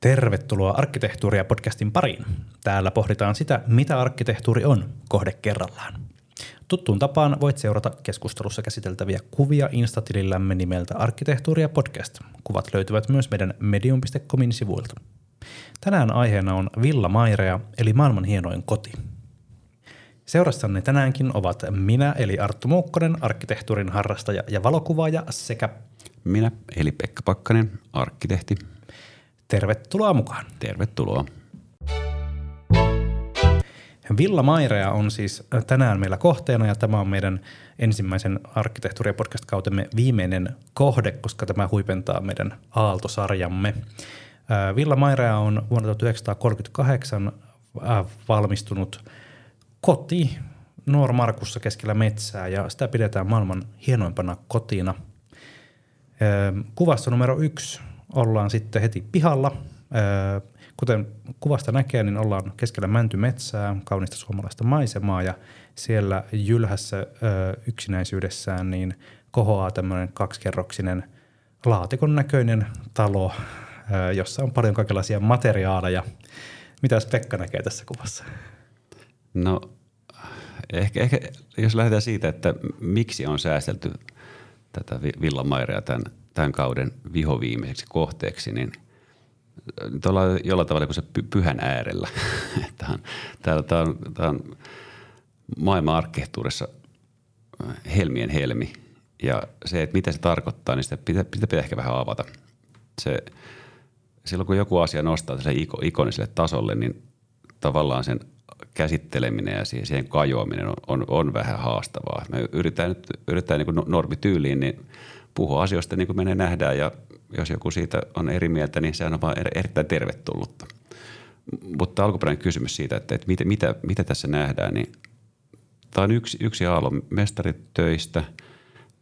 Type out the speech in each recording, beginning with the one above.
Tervetuloa Arkkitehtuuria podcastin pariin. Täällä pohditaan sitä, mitä arkkitehtuuri on kohde kerrallaan. Tuttuun tapaan voit seurata keskustelussa käsiteltäviä kuvia Instatilillämme nimeltä Arkkitehtuuria podcast. Kuvat löytyvät myös meidän medium.comin sivuilta. Tänään aiheena on Villa Mairea, eli maailman hienoin koti. Seurassanne tänäänkin ovat minä, eli Arttu Muukkonen, arkkitehtuurin harrastaja ja valokuvaaja, sekä minä, eli Pekka Pakkanen, arkkitehti. Tervetuloa mukaan. Tervetuloa. Villa Mairea on siis tänään meillä kohteena ja tämä on meidän ensimmäisen arkkitehtuuri- podcast-kautemme viimeinen kohde, koska tämä huipentaa meidän Aalto-sarjamme. Villa Mairea on vuonna 1938 valmistunut koti Markussa keskellä metsää ja sitä pidetään maailman hienoimpana kotina. Kuvassa numero yksi ollaan sitten heti pihalla. Kuten kuvasta näkee, niin ollaan keskellä mäntymetsää, kaunista suomalaista maisemaa ja siellä jylhässä yksinäisyydessään niin kohoaa tämmöinen kaksikerroksinen laatikon näköinen talo, jossa on paljon kaikenlaisia materiaaleja. Mitäs Pekka näkee tässä kuvassa? No ehkä, ehkä jos lähdetään siitä, että miksi on säästelty tätä villamairea tämän, tämän kauden vihoviimeiseksi kohteeksi, niin ollaan jollain tavalla kuin se pyhän äärellä. tämä, on, tämä, on, tämä on maailman arkkitehtuurissa äh, helmien helmi. Ja se, että mitä se tarkoittaa, niin sitä pitää, pitää ehkä vähän avata. Se, silloin kun joku asia nostaa sen ikoniselle tasolle, niin tavallaan sen käsitteleminen ja siihen kajoaminen on, on, on vähän haastavaa. Me yritetään nyt yritetään niin normityyliin niin puhua asioista niin kuin me ne nähdään ja jos joku siitä on eri mieltä, niin sehän on vaan erittäin tervetullutta. Mutta alkuperäinen kysymys siitä, että, että mitä, mitä, mitä tässä nähdään, niin tämä on yksi, yksi Aallon mestaritöistä.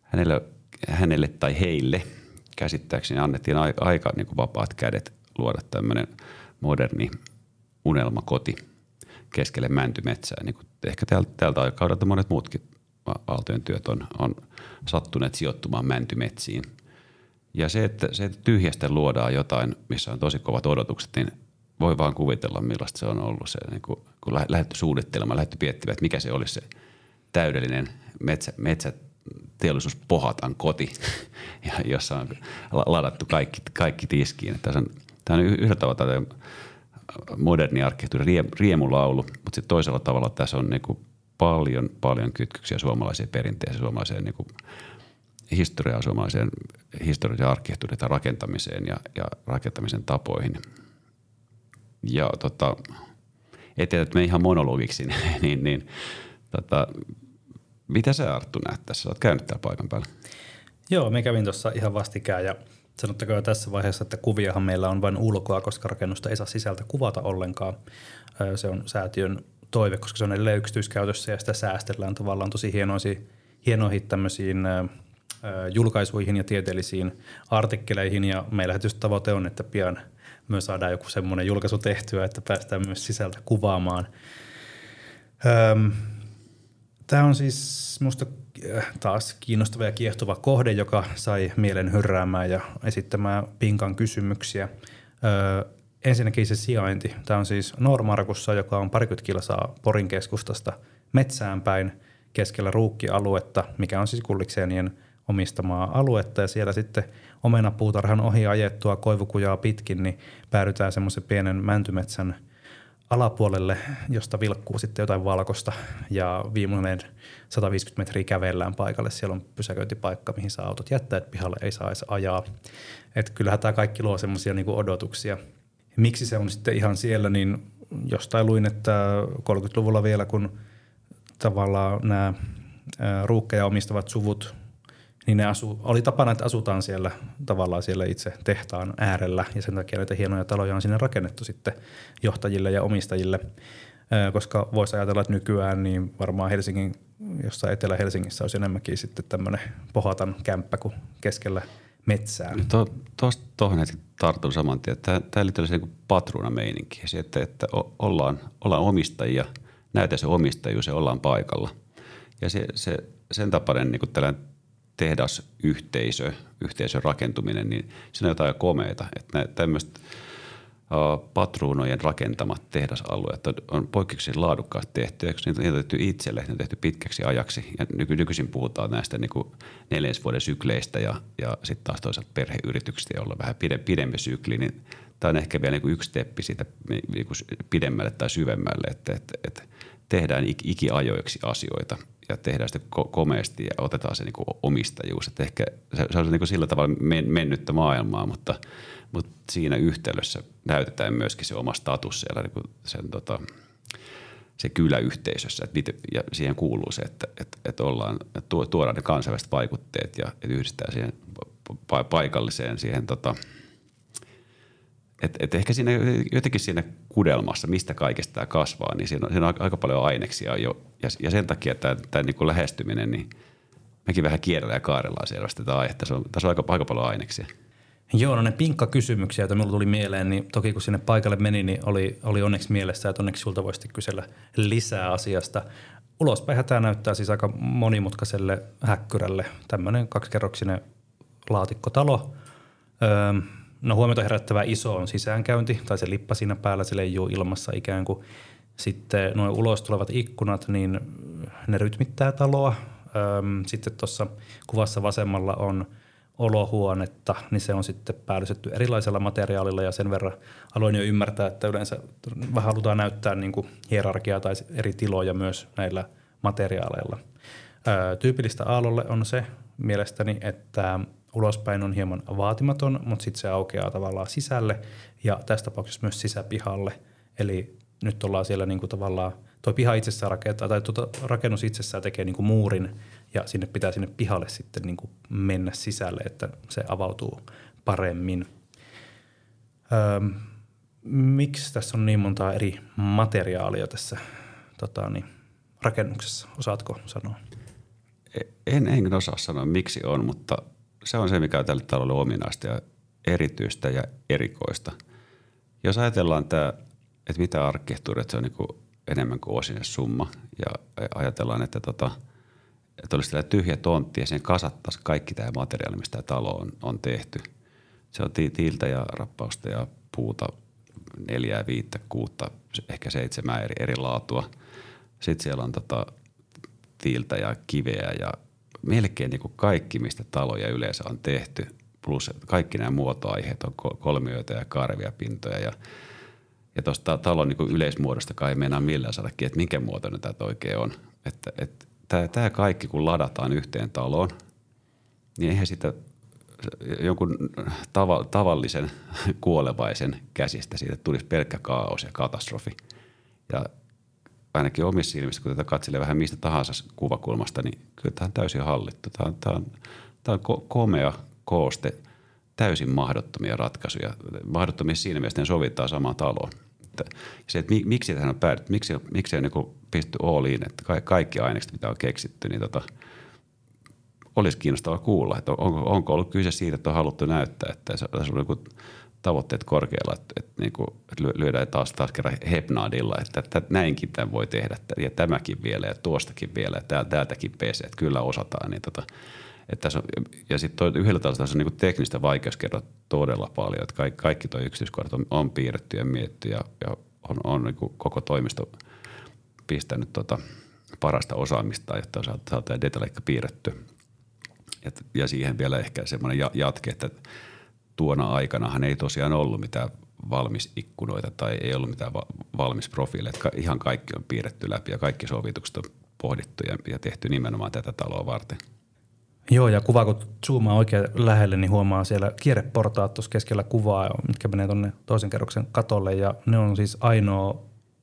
Hänelle, hänelle tai heille käsittääkseni annettiin aika, aika niin kuin vapaat kädet luoda tämmöinen moderni unelmakoti keskelle mäntymetsää. Niin kuin ehkä tältä, tältä aikakaudelta monet muutkin Aaltojen työt on, on sattuneet sijoittumaan mäntymetsiin – ja se, että, se, että tyhjästä luodaan jotain, missä on tosi kovat odotukset, niin voi vaan kuvitella, millaista se on ollut se, niin kun, kun lähdetty suunnittelemaan, lähdetty miettimään, että mikä se olisi se täydellinen metsä, metsäteollisuus pohatan koti, jossa on ladattu kaikki, kaikki tiskiin. Tämä on, tämä on yhdellä tavalla moderni arkkitehtuuri riemulaulu, mutta sitten toisella tavalla tässä on niin paljon, paljon kytkyksiä suomalaiseen perinteeseen, suomalaiseen niin kuin historiaa suomalaiseen historiallisen arkkitehtuurin rakentamiseen ja, ja rakentamisen tapoihin. Ja tota, ettei nyt me ihan monologiksi, niin, niin tota, mitä sä Arttu näet tässä? Sä oot käynyt täällä paikan päällä. Joo, me kävin tuossa ihan vastikään ja sanottakoon tässä vaiheessa, että kuviahan meillä on vain ulkoa, koska rakennusta ei saa sisältä kuvata ollenkaan. Se on säätiön toive, koska se on edelleen yksityiskäytössä ja sitä säästellään tavallaan tosi hienoihin, hienoihin tämmöisiin julkaisuihin ja tieteellisiin artikkeleihin ja meillä tietysti tavoite on, että pian myös saadaan joku semmoinen julkaisu tehtyä, että päästään myös sisältä kuvaamaan. Tämä on siis minusta äh, taas kiinnostava ja kiehtova kohde, joka sai mielen hyrräämään ja esittämään pinkan kysymyksiä. Ensinnäkin se sijainti. Tämä on siis Normarkussa, joka on parikymmentä kilsaa Porin keskustasta metsään päin keskellä ruukkialuetta, mikä on siis kullikseenien – omistamaa aluetta ja siellä sitten omenapuutarhan ohi ajettua koivukujaa pitkin, niin päädytään semmoisen pienen mäntymetsän alapuolelle, josta vilkkuu sitten jotain valkosta ja viimeinen 150 metriä kävellään paikalle. Siellä on pysäköintipaikka, mihin saa autot jättää, että pihalle ei saa edes ajaa. Että kyllähän tämä kaikki luo semmoisia niinku odotuksia. Miksi se on sitten ihan siellä, niin jostain luin, että 30-luvulla vielä, kun tavallaan nämä ruukkeja omistavat suvut niin ne asu, oli tapana, että asutaan siellä tavallaan siellä itse tehtaan äärellä. Ja sen takia näitä hienoja taloja on sinne rakennettu sitten johtajille ja omistajille, koska voisi ajatella, että nykyään niin varmaan Helsingin, jossain Etelä-Helsingissä olisi enemmänkin sitten tämmöinen pohatan kämppä kuin keskellä metsää. No tuohon heti tartun saman tien. Tämä, tämä liittyy niin patruuna meininki, että, että ollaan, ollaan omistajia, näytä se omistajuus ja ollaan paikalla. Ja se, se, sen tapainen niin tällainen tehdasyhteisö, yhteisön rakentuminen, niin siinä on jotain komeita. Että tämmöistä patruunojen rakentamat tehdasalueet on, poikkeuksellisen laadukkaasti tehty. Niitä, on tehty itselle, ne on tehty pitkäksi ajaksi. Ja nyky, nykyisin puhutaan näistä niin neljäs sykleistä ja, ja sitten taas toisaalta perheyrityksistä, joilla on vähän pide, pidempi sykli. Niin tämä on ehkä vielä niin yksi steppi siitä niin pidemmälle tai syvemmälle, että, että, että tehdään ikiajoiksi asioita ja tehdään sitä komeasti ja otetaan se niin omistajuus. Että ehkä se, se on niin sillä tavalla mennyttä maailmaa, mutta – mutta siinä yhteydessä näytetään myöskin se oma status siellä niin sen tota, se kyläyhteisössä, että mit, ja siihen kuuluu se, että, että, että ollaan, että tuodaan ne kansainväliset vaikutteet ja yhdistää siihen paikalliseen siihen tota, että et ehkä siinä jotenkin siinä kudelmassa, mistä kaikesta tämä kasvaa, niin siinä on, siinä on aika paljon aineksia jo. Ja, ja sen takia tämä, tämä niin kuin lähestyminen, niin mekin vähän kierrellään ja kaarellaan selvästi tätä aihetta. Se on, tässä on aika, aika paljon aineksia. Joo, no ne pinkkakysymyksiä, joita minulla tuli mieleen, niin toki kun sinne paikalle meni, niin oli, oli onneksi mielessä, että onneksi sulta voisi kysellä lisää asiasta. Ulospäin tämä näyttää siis aika monimutkaiselle häkkyrälle. Tämmöinen kaksikerroksinen laatikkotalo. Öö, no huomiota herättävä iso on sisäänkäynti, tai se lippa siinä päällä, se leijuu ilmassa ikään kuin. Sitten nuo ulos tulevat ikkunat, niin ne rytmittää taloa. Sitten tuossa kuvassa vasemmalla on – olohuonetta, niin se on sitten päällystetty erilaisella materiaalilla ja sen verran aloin jo ymmärtää, että yleensä vähän halutaan näyttää niin kuin hierarkiaa tai eri tiloja myös näillä materiaaleilla. Tyypillistä aallolle on se mielestäni, että ulospäin on hieman vaatimaton, mutta sitten se aukeaa tavallaan sisälle ja tässä tapauksessa myös sisäpihalle. Eli nyt ollaan siellä niin kuin tavallaan, tuo piha itsessään rakentaa, tai tuota rakennus itsessään tekee niin kuin muurin ja sinne pitää sinne pihalle sitten niin kuin mennä sisälle, että se avautuu paremmin. Öö, miksi tässä on niin monta eri materiaalia tässä tota, niin, rakennuksessa? Osaatko sanoa? E-, en, en osaa sanoa, miksi on, mutta se on se, mikä on tälle talolle ominaista ja erityistä ja erikoista. Jos ajatellaan tämä, että mitä arkkitehtuuri, että se on niin kuin enemmän kuin osine summa ja ajatellaan, että tota – että olisi tyhjä tontti ja sen kasattaisiin kaikki tämä materiaali, mistä tämä talo on, on tehty. Se on tiiltä ja rappausta ja puuta neljää, viittä, kuutta, ehkä seitsemää eri, eri laatua. Sitten siellä on tota, tiiltä ja kiveä ja melkein niin kuin kaikki, mistä taloja yleensä on tehty. Plus kaikki nämä muotoaiheet on kolmioita ja karvia pintoja ja ja tuosta talon niin yleismuodosta kai ei meinaa millään saada että minkä muotoinen tämä oikein on. Että, että tämä kaikki kun ladataan yhteen taloon, niin eihän sitä jonkun tava, tavallisen kuolevaisen käsistä siitä tulisi pelkkä kaos ja katastrofi. Ja ainakin omissa silmissä, kun tätä katselee vähän mistä tahansa kuvakulmasta, niin kyllä tämä on täysin hallittu. Tämä on, tämä on, tämä on komea kooste, täysin mahdottomia ratkaisuja. Mahdottomia siinä mielessä, ne sovittaa samaan taloon se, että miksi tähän on päädytty, miksi, miksi on niin pistetty all in, että kaikki ainekset, mitä on keksitty, niin tota, olisi kiinnostavaa kuulla, että onko, onko ollut kyse siitä, että on haluttu näyttää, että tässä on joku tavoitteet korkealla, että, että, niin kuin, että lyödään taas, taas kerran hepnaadilla, että, että näinkin tämän voi tehdä ja tämäkin vielä ja tuostakin vielä ja täältäkin pesee, että kyllä osataan. Niin tota, että tässä on, ja sitten yhdellä tasolla tässä on niin teknistä vaikeuskerroa todella paljon, että kaikki, kaikki tuo yksityiskohdat on, on piirretty ja mietitty ja, ja on, on niin koko toimisto pistänyt tota parasta osaamista, jotta saa tämä detaljikka piirretty. Et, ja siihen vielä ehkä semmoinen jatke, että tuona aikanahan ei tosiaan ollut mitään valmis ikkunoita tai ei ollut mitään va- valmis profiileja. Ihan kaikki on piirretty läpi ja kaikki sovitukset on pohdittu ja, ja tehty nimenomaan tätä taloa varten – Joo, ja kuva kun zoomaa oikein lähelle, niin huomaa siellä kierreportaat tuossa keskellä kuvaa, mitkä menee tuonne toisen kerroksen katolle, ja ne on siis ainoa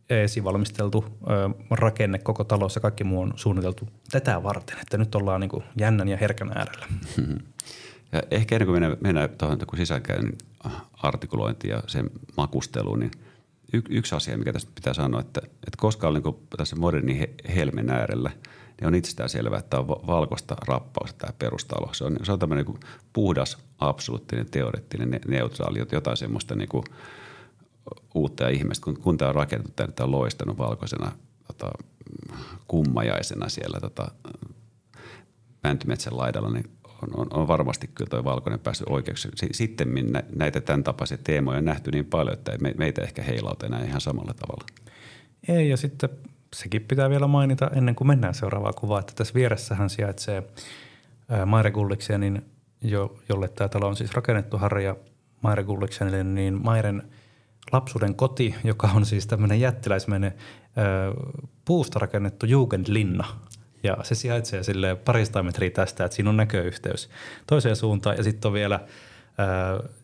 esivalmisteltu ö, rakenne koko talossa, kaikki muu on suunniteltu tätä varten, että nyt ollaan niin jännän ja herkän äärellä. Ja ehkä ennen kuin mennään, mennään tuohon sisäänkäynnin artikulointiin ja sen makusteluun, niin y, yksi asia, mikä tästä pitää sanoa, että, että koska on niin tässä modernin helmen äärellä – niin on itsestään selvää, että on valkoista rappausta tämä perustalo. Se on, se on tämmöinen niin puhdas, absoluuttinen, teoreettinen, neutraali, jotain semmoista niin kuin uutta ja ihmeistä. Kun, kun tämä on rakennettu tänne, tämä on loistanut valkoisena tota, kummajaisena siellä tota, Mäntymetsän laidalla, niin on, on, on varmasti kyllä tuo valkoinen päässyt oikeaksi. Sitten näitä tämän tapaisia teemoja on nähty niin paljon, että me, meitä ehkä heilauta enää ihan samalla tavalla. Ei, ja sitten sekin pitää vielä mainita ennen kuin mennään seuraavaan kuvaan, että tässä vieressähän sijaitsee Maire Gulliksenin, jo, jolle tämä talo on siis rakennettu Harja Maire Gulliksenille, niin Mairen lapsuuden koti, joka on siis tämmöinen jättiläismäinen puusta rakennettu Jugendlinna. Ja se sijaitsee sille parista metriä tästä, että siinä on näköyhteys toiseen suuntaan. Ja sitten on vielä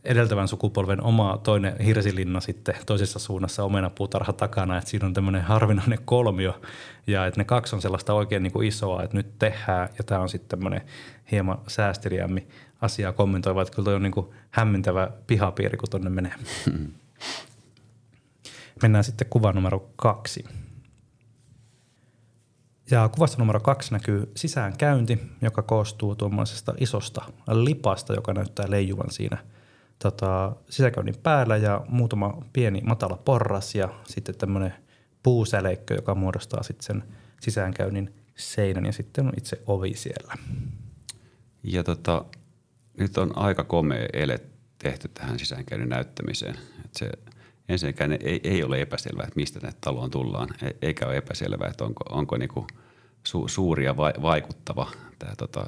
edeltävän sukupolven oma toinen hirsilinna sitten toisessa suunnassa omenapuutarha takana, että siinä on tämmöinen harvinainen kolmio ja että ne kaksi on sellaista oikein niin kuin isoa, että nyt tehdään ja tämä on sitten tämmöinen hieman säästeliämmin asiaa kommentoiva, että kyllä toi on niin kuin hämmentävä pihapiiri, kun tonne menee. Mennään sitten kuvaan numero kaksi. Ja kuvassa numero kaksi näkyy sisäänkäynti, joka koostuu tuommoisesta isosta lipasta, joka näyttää leijuvan siinä tota, sisäkäynnin päällä ja muutama pieni matala porras ja sitten tämmöinen puusäleikkö, joka muodostaa sitten sen sisäänkäynnin seinän ja sitten on itse ovi siellä. Ja tota, nyt on aika komea ele tehty tähän sisäänkäynnin näyttämiseen. Et se ensinnäkään ei, ei ole epäselvää, että mistä tänne taloon tullaan, e, eikä ole epäselvää, että onko, onko niinku su, suuri ja va, vaikuttava tämä tota,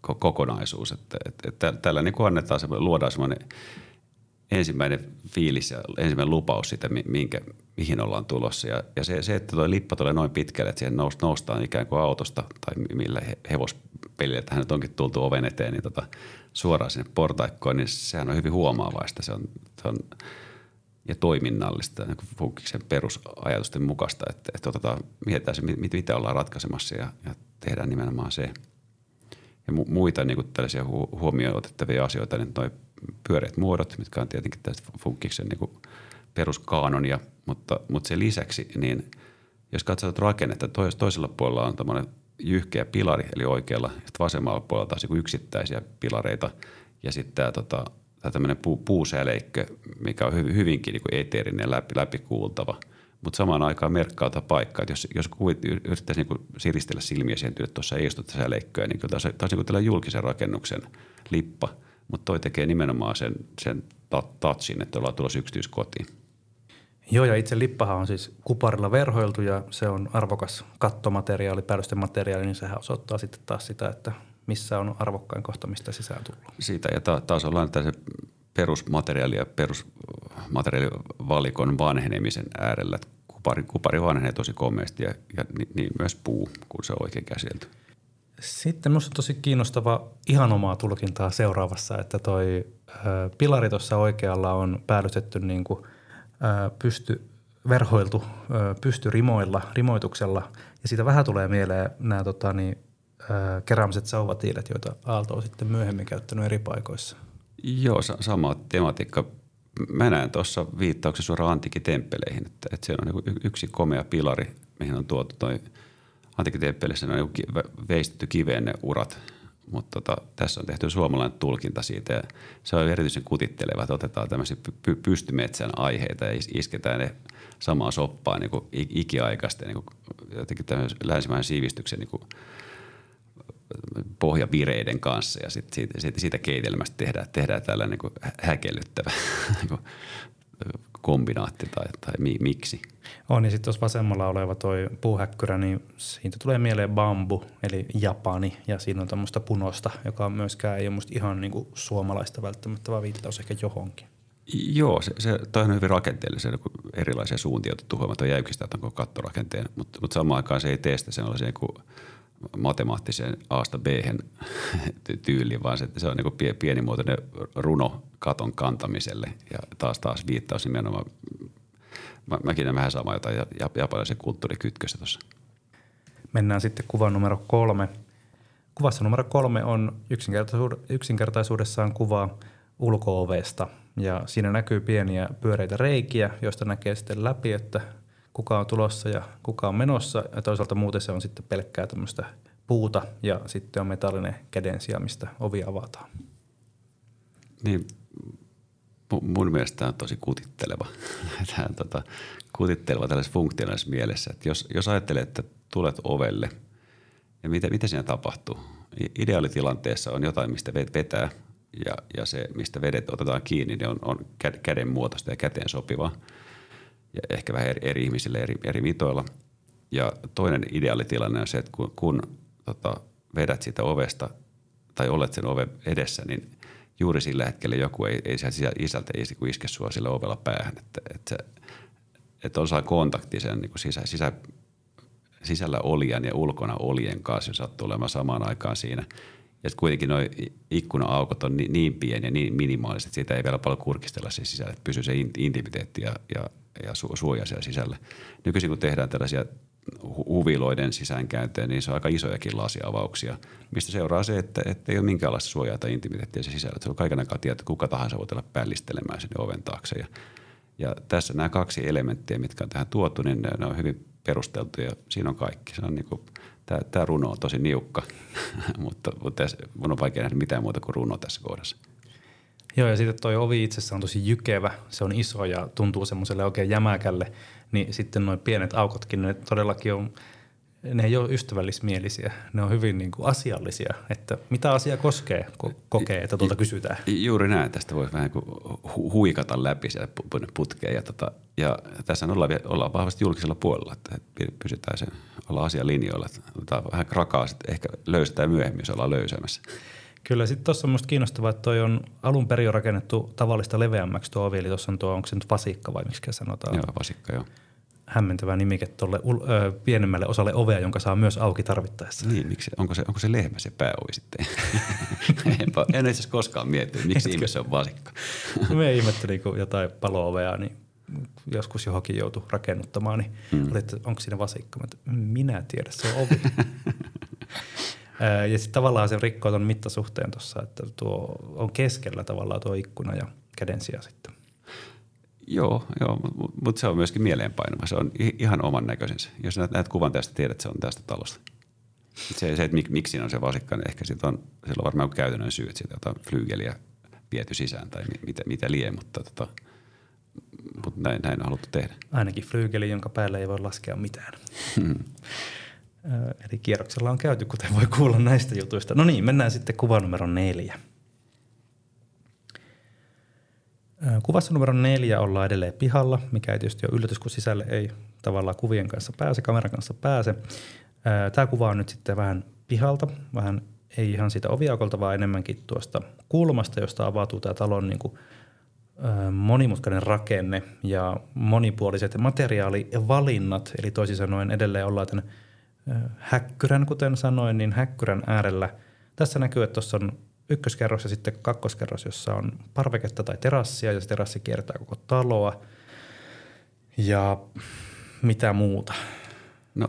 kokonaisuus. Että, et, et tällä niin kuin annetaan luodaan semmoinen ensimmäinen fiilis ja ensimmäinen lupaus siitä, minkä, mihin ollaan tulossa. Ja, ja se, se, että tuo lippa tulee noin pitkälle, että siihen noustaan ikään kuin autosta tai millä hevospelillä tähän nyt onkin tultu oven eteen, niin tota, suoraan sinne portaikkoon, niin sehän on hyvin huomaavaista. Se on, se on ja toiminnallista niin Funkiksen perusajatusten mukaista, että, että otetaan, mietitään se, mitä ollaan ratkaisemassa ja, ja tehdään nimenomaan se. Ja mu, muita niin kuin tällaisia hu, huomioon otettavia asioita, niin noin pyöreät muodot, mitkä on tietenkin tästä Funkiksen niin peruskaanonia, mutta, mutta sen lisäksi, niin jos katsotaan rakennetta, tois, toisella puolella on tämmöinen jyhkeä pilari, eli oikealla, sitten vasemmalla puolella taas yksittäisiä pilareita, ja sitten tämä tota, tai tämmöinen puu, puusäleikkö, mikä on hyvinkin niin kuin eteerinen läpi, läpikuultava, mutta samaan aikaan merkkauta paikkaa. Jos, jos yrittäisi niin siristellä silmiä siihen, että tuossa ei istu säleikköä, niin kyllä taas, niin julkisen rakennuksen lippa, mutta toi tekee nimenomaan sen, sen touchin, että ollaan tulossa yksityiskotiin. Joo, ja itse lippahan on siis kuparilla verhoiltu ja se on arvokas kattomateriaali, päällystemateriaali, niin sehän osoittaa sitten taas sitä, että missä on arvokkain kohta, mistä sisään tullut. Siitä ja taas ollaan tässä perusmateriaali ja perusmateriaalivalikon vanhenemisen äärellä. Kupari, kupari vanhenee tosi komeasti ja, ja niin, niin myös puu, kun se on oikein käsitelty. Sitten minusta on tosi kiinnostava ihan omaa tulkintaa seuraavassa, että toi ö, pilari tuossa oikealla on päällystetty niin kuin, ö, pysty, verhoiltu ö, pystyrimoilla, rimoituksella. Ja siitä vähän tulee mieleen nämä tota, niin, keräämiset sauvatiilet, joita Aalto on sitten myöhemmin käyttänyt eri paikoissa. Joo, sama tematiikka. Mä näen tuossa viittauksen suoraan antiikitemppeleihin, että, että se on niin yksi komea pilari, mihin on tuotu toi antiikitemppeleissä on veistetty kiveen ne urat, mutta tota, tässä on tehty suomalainen tulkinta siitä ja se on erityisen kutitteleva, että otetaan tämmöisiä py- pystymetsän aiheita ja isketään ne samaa soppaa niin ikiaikaisten niin jotenkin länsimäisen siivistyksen niin pohjavireiden kanssa ja sit siitä, siitä, siitä keitelmästä tehdään, tehdään tällainen niin häkellyttävä niin kombinaatti tai, tai mi, miksi. On, niin sitten tuossa vasemmalla oleva toi puuhäkkyrä, niin siitä tulee mieleen bambu, eli Japani, ja siinä on tämmöistä punosta, joka on myöskään ei ole musta ihan niin kuin suomalaista välttämättä, vaan viittaus ehkä johonkin. Joo, se, se toi on hyvin rakenteellisia niin erilaisia suuntia otettu huomioon, jäykistää tuon kattorakenteen, mutta, mutta samaan aikaan se ei tee sitä sellaisia niin matemaattiseen A-sta b tyyliin, vaan se, se on niin pienimuotoinen runo katon kantamiselle ja taas taas viittaus nimenomaan, mä, mäkin en vähän sama jotain japanilaisen kulttuurikytkössä tuossa. Mennään sitten kuvan numero kolme. Kuvassa numero kolme on yksinkertaisuudessaan kuva ulko ja siinä näkyy pieniä pyöreitä reikiä, joista näkee sitten läpi, että kuka on tulossa ja kuka on menossa. Ja toisaalta muuten se on sitten pelkkää tämmöistä puuta ja sitten on metallinen kädensia, mistä ovi avataan. Niin, mun mielestä tämä on tosi kutitteleva. tämä on tota, kutitteleva tällaisessa funktionaalisessa mielessä. Että jos, jos ajattelee, että tulet ovelle ja mitä, mitä siinä tapahtuu? ideaalitilanteessa on jotain, mistä vetää ja, ja se, mistä vedet otetaan kiinni, niin on, on käden muotoista ja käteen sopiva ja ehkä vähän eri, eri ihmisille eri, eri mitoilla. Ja toinen ideaalitilanne on se, että kun, kun tota, vedät sitä ovesta tai olet sen oven edessä, niin juuri sillä hetkellä joku ei, ei sieltä isältä ei iske sua sillä ovella päähän. Että, että, että on saa kontakti sen niin sisä, sisä, sisällä olijan ja ulkona olien kanssa, jos sattuu olemaan samaan aikaan siinä. Ja kuitenkin nuo ikkuna-aukot on niin, niin pieniä, niin minimaaliset, että siitä ei vielä paljon kurkistella sen sisällä, että pysyy se intimiteetti ja, ja, ja suoja siellä sisällä. Nykyisin kun tehdään tällaisia huviloiden sisäänkäynteen, niin se on aika isojakin lasiavauksia, mistä seuraa se, että, että ei ole minkäänlaista suojaa tai intimiteettiä se sisällä. Se on kaiken aikaa tietää, että kuka tahansa voi tulla pällistelemään sinne oven taakse. Ja, ja tässä nämä kaksi elementtiä, mitkä on tähän tuotu, niin ne, ne on hyvin perusteltu ja siinä on kaikki. Se on niin kuin, tämä, tämä runo on tosi niukka, mutta, mutta tässä, mun on vaikea nähdä mitään muuta kuin runo tässä kohdassa. Joo, ja sitten toi ovi itsessään on tosi jykevä. Se on iso ja tuntuu semmoiselle oikein jämäkälle. Niin sitten noin pienet aukotkin, ne todellakin on, ne ei ole ystävällismielisiä. Ne on hyvin niin kuin asiallisia, että mitä asia koskee, ko- kokee, että tuolta kysytään. Juuri näin. Tästä voi vähän kuin hu- huikata läpi siellä putkeen. Ja, tota, ja tässä ollaan, ollaan vahvasti julkisella puolella, että pysytään sen, olla asialinjoilla. Otetaan vähän krakaa, sitten ehkä löysetään myöhemmin, jos ollaan löysämässä. Kyllä, sitten tuossa on minusta kiinnostavaa, että toi on alun perin rakennettu tavallista leveämmäksi tuo ovi, eli tuossa on tuo, onko se nyt vasikka vai miksi sanotaan? Joo, vasikka, joo. Hämmentävä nimike tuolle ö, pienemmälle osalle ovea, jonka saa myös auki tarvittaessa. Niin, miksi, onko, se, onko se lehmä se pääovi sitten? Enpä, en itse asiassa koskaan miettinyt, miksi ihmisessä se on vasikka. Me ihmettelin, kun jotain paloovea, niin joskus johonkin joutui rakennuttamaan, niin mm. oli, että onko siinä vasikka? Mä, minä tiedä, se on ovi. Ja sitten tavallaan se rikkoo tuon mittasuhteen tuossa, että tuo on keskellä tavallaan tuo ikkuna ja kädensia sitten. Joo, joo mutta se on myöskin mieleenpainuva. Se on ihan oman näköisensä. Jos näet, näet kuvan tästä, tiedät, että se on tästä talosta. Se, se että mik, miksi siinä on se vasikka, niin ehkä siitä on, sillä on varmaan käytännön syy, että siitä on flyygeliä viety sisään tai mitä, mitä lie, mutta, tota, mutta näin, näin on haluttu tehdä. Ainakin flyygeli, jonka päälle ei voi laskea mitään. Eli kierroksella on käyty, kuten voi kuulla näistä jutuista. No niin, mennään sitten kuva numero neljä. Kuvassa numero neljä ollaan edelleen pihalla, mikä ei tietysti ole yllätys, kun sisälle ei tavallaan kuvien kanssa pääse, kameran kanssa pääse. Tämä kuva on nyt sitten vähän pihalta, vähän ei ihan siitä oviaukolta, vaan enemmänkin tuosta kulmasta, josta avautuu tämä talon niin kuin, monimutkainen rakenne ja monipuoliset materiaalivalinnat, eli toisin sanoen edelleen ollaan tämän häkkyrän, kuten sanoin, niin häkkyrän äärellä. Tässä näkyy, että tuossa on ykköskerros ja sitten kakkoskerros, jossa on parveketta tai terassia ja se terassi kiertää koko taloa. Ja mitä muuta? No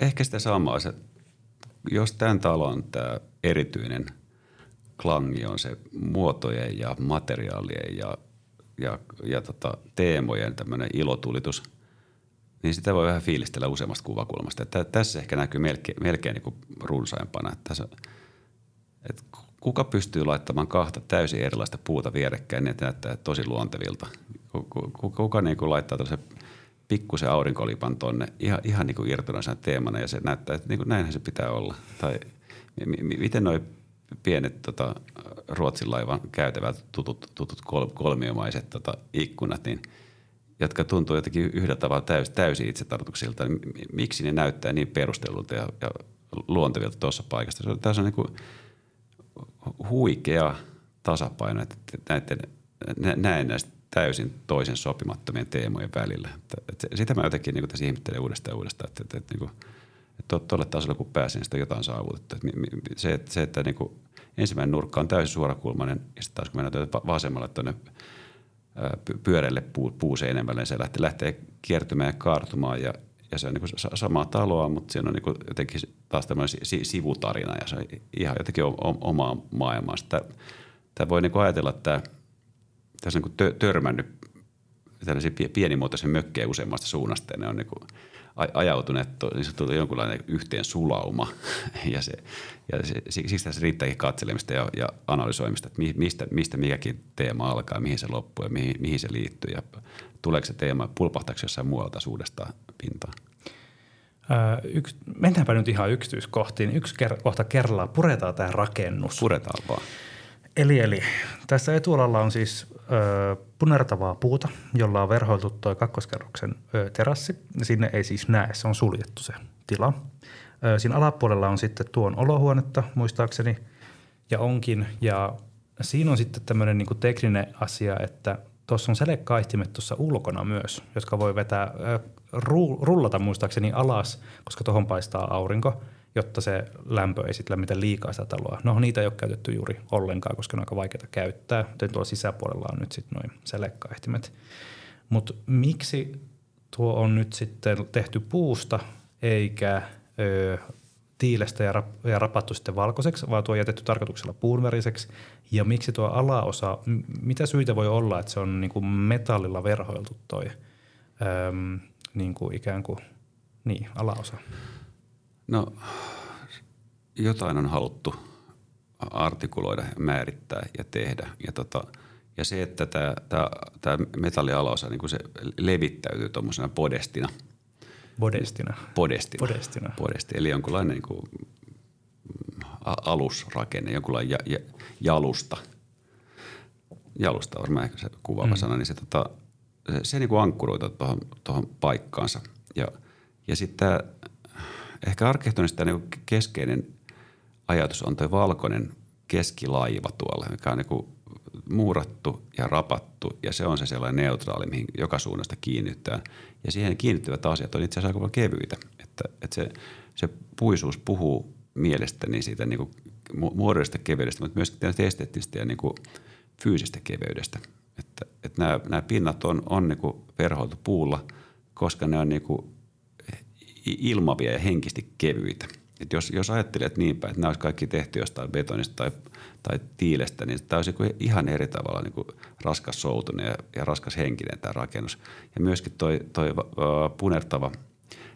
ehkä sitä samaa. Se, jos tämän talon tämä erityinen klangi on se muotojen ja materiaalien ja, ja, ja tota, teemojen tämmöinen ilotulitus – niin sitä voi vähän fiilistellä useammasta kuvakulmasta. Että tässä ehkä näkyy melkein, melkein niin kuin runsaimpana. Että tässä, että kuka pystyy laittamaan kahta täysin erilaista puuta vierekkäin, niin että näyttää tosi luontevilta. Kuka, kuka niin kuin laittaa tällaisen pikkusen aurinkolipan tonne ihan, ihan niin kuin irtonaisena teemana ja se näyttää, että niin kuin näinhän se pitää olla. Tai m- m- miten noi pienet tota, Ruotsin laivan käytävät tutut, tutut kol, kolmiomaiset tota, ikkunat, niin – jotka tuntuu jotenkin yhdellä tavalla täys, täysin itsetarkoituksilta, niin miksi ne näyttää niin perustelulta ja, ja luontevilta tuossa paikassa. Tässä on niin kuin huikea tasapaino että näiden, näen näistä täysin toisen sopimattomien teemojen välillä. Että, sitä mä jotenkin niin tässä ihmettelen uudestaan ja uudestaan, että, että, että, että, että tuolle tasolle kun pääsin, niin sitä jotain saavutettu. Että se, että, se, että niin kuin ensimmäinen nurkka on täysin suorakulmainen ja sitten taas kun mennään vasemmalle tuonne – pyöreille puuseinän väliin. Se lähtee, lähtee kiertymään ja kaartumaan ja, ja se on niin samaa taloa, mutta siinä on niin jotenkin taas tämmöinen sivutarina ja se on ihan jotenkin omaa maailmaa. Tämä voi niin ajatella, että tässä on niin törmännyt tällaisia pienimuotoisia mökkejä useammasta suunnasta ja ne on niin ajautuneet niin se tuli jonkunlainen yhteen sulauma ja, se, ja se, siksi tässä riittääkin katselemista ja, ja analysoimista, että mistä, mistä mikäkin teema alkaa, mihin se loppuu ja mihin, mihin se liittyy ja tuleeko se teema, pulpahtaako jossain muualta suudesta pintaan? Öö, yks, mennäänpä nyt ihan yksityiskohtiin. Yksi ker- kohta kerrallaan puretaan tämä rakennus. Puretaan vaan. Eli, eli tässä etualalla on siis ö, punertavaa puuta, jolla on verhoiltu tuo kakkoskerroksen ö, terassi. Sinne ei siis näe, se on suljettu se tila. Ö, siinä alapuolella on sitten tuon olohuonetta muistaakseni ja onkin. Ja siinä on sitten tämmöinen niin tekninen asia, että tuossa on selekaihtimet tuossa ulkona myös, jotka voi vetää, ö, rullata muistaakseni alas, koska tuohon paistaa aurinko – jotta se lämpö ei sitten lämmitä liikaa sitä taloa. No niitä ei ole käytetty juuri ollenkaan, koska ne on aika vaikeita käyttää, joten tuolla sisäpuolella on nyt sitten noin selekkaihtimet. Mutta miksi tuo on nyt sitten tehty puusta eikä ö, tiilestä ja, rap, ja rapattu sitten valkoiseksi, vaan tuo on jätetty tarkoituksella puunväriseksi. Ja miksi tuo alaosa, mitä syitä voi olla, että se on niin kuin metallilla verhoiltu toi öm, niin kuin ikään kuin niin, alaosa? No jotain on haluttu artikuloida, määrittää ja tehdä. Ja, tota, ja se, että tämä, tämä, tämä metallialaosa niin se levittäytyy tuommoisena podestina. Podestina. Podestina. Podestina. Podesti, eli jonkunlainen niin kuin alusrakenne, jonkunlainen ja, ja, jalusta. Jalusta on varmaan ehkä se kuvaava mm. sana, niin se, tota, se, se niin kuin ankkuroita tuohon paikkaansa. Ja, ja sitten tämä ehkä arkkitehtonista niin keskeinen ajatus on tuo valkoinen keskilaiva tuolla, mikä on niin muurattu ja rapattu ja se on se sellainen neutraali, mihin joka suunnasta kiinnittää. Ja siihen kiinnittyvät asiat on itse asiassa aika kevyitä, että, että se, se puisuus puhuu mielestäni siitä niin muodollisesta keveydestä, mutta myöskin esteettistä ja niin kuin fyysistä keveydestä. Että, että nämä, nämä pinnat on, on niin verhoiltu puulla, koska ne on niin kuin ilmavia ja henkisesti kevyitä. Et jos, jos ajattelet niin päin, että nämä olisi kaikki tehty jostain betonista tai, tai tiilestä, niin tämä olisi ihan eri tavalla niin kuin raskas soutunen ja, ja raskas henkinen tämä rakennus. Ja myöskin toi, toi uh, punertava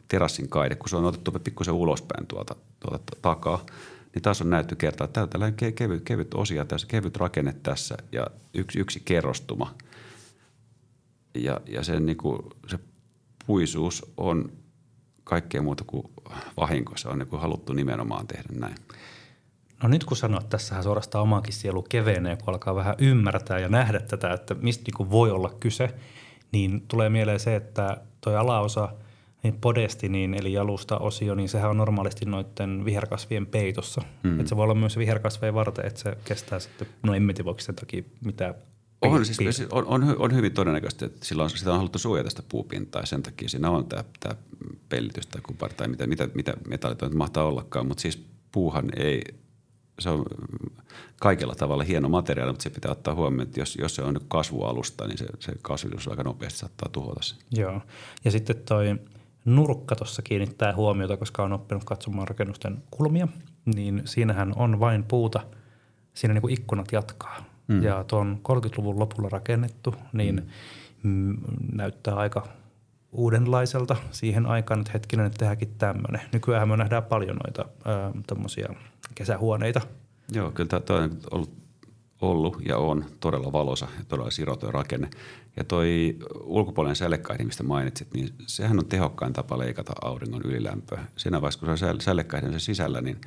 terassin kaide, kun se on otettu pikkusen ulospäin tuolta, tuolta takaa, niin taas on näytty kertaa, että tällainen kevyt, kevyt osia tässä, kevyt rakenne tässä ja yksi, yksi kerrostuma. Ja, ja sen, niin kuin, se puisuus on kaikkea muuta kuin vahinko. Se on niin kuin haluttu nimenomaan tehdä näin. No nyt kun sanot, tässähän suorastaan omakin sielu kevenee, kun alkaa vähän ymmärtää ja nähdä tätä, että mistä niin kuin voi olla kyse, niin tulee mieleen se, että toi alaosa, niin podesti, niin, eli jalusta-osio, niin sehän on normaalisti noiden viherkasvien peitossa. Mm. Että se voi olla myös viherkasvien varten, että se kestää sitten, no en tiedä, sen takia mitä on, siis, on, on, on, hyvin todennäköistä, että silloin sitä on haluttu suojata sitä puupintaa ja sen takia siinä on tämä, tämä pellitys tai kupar tai mitä, mitä, mitä metallit mahtaa ollakaan, mutta siis puuhan ei, se on kaikella tavalla hieno materiaali, mutta se pitää ottaa huomioon, että jos, jos se on kasvualusta, niin se, se kasvitus aika nopeasti saattaa tuhota se. Joo, ja sitten toi nurkka tuossa kiinnittää huomiota, koska on oppinut katsomaan rakennusten kulmia, niin siinähän on vain puuta, siinä niin kuin ikkunat jatkaa mm. ja tuon 30-luvun lopulla rakennettu, niin mm. näyttää aika uudenlaiselta siihen aikaan, että hetkinen, että tehdäänkin tämmöinen. Nykyään me nähdään paljon noita tämmöisiä kesähuoneita. Joo, kyllä tämä on ollut, ollut ja on todella valosa ja todella siroton rakenne. Ja toi ulkopuolinen sälekkaihde, mistä mainitsit, niin sehän on tehokkain tapa leikata auringon ylilämpöä. Siinä vaiheessa, kun se on sälekkaihden sisällä, niin –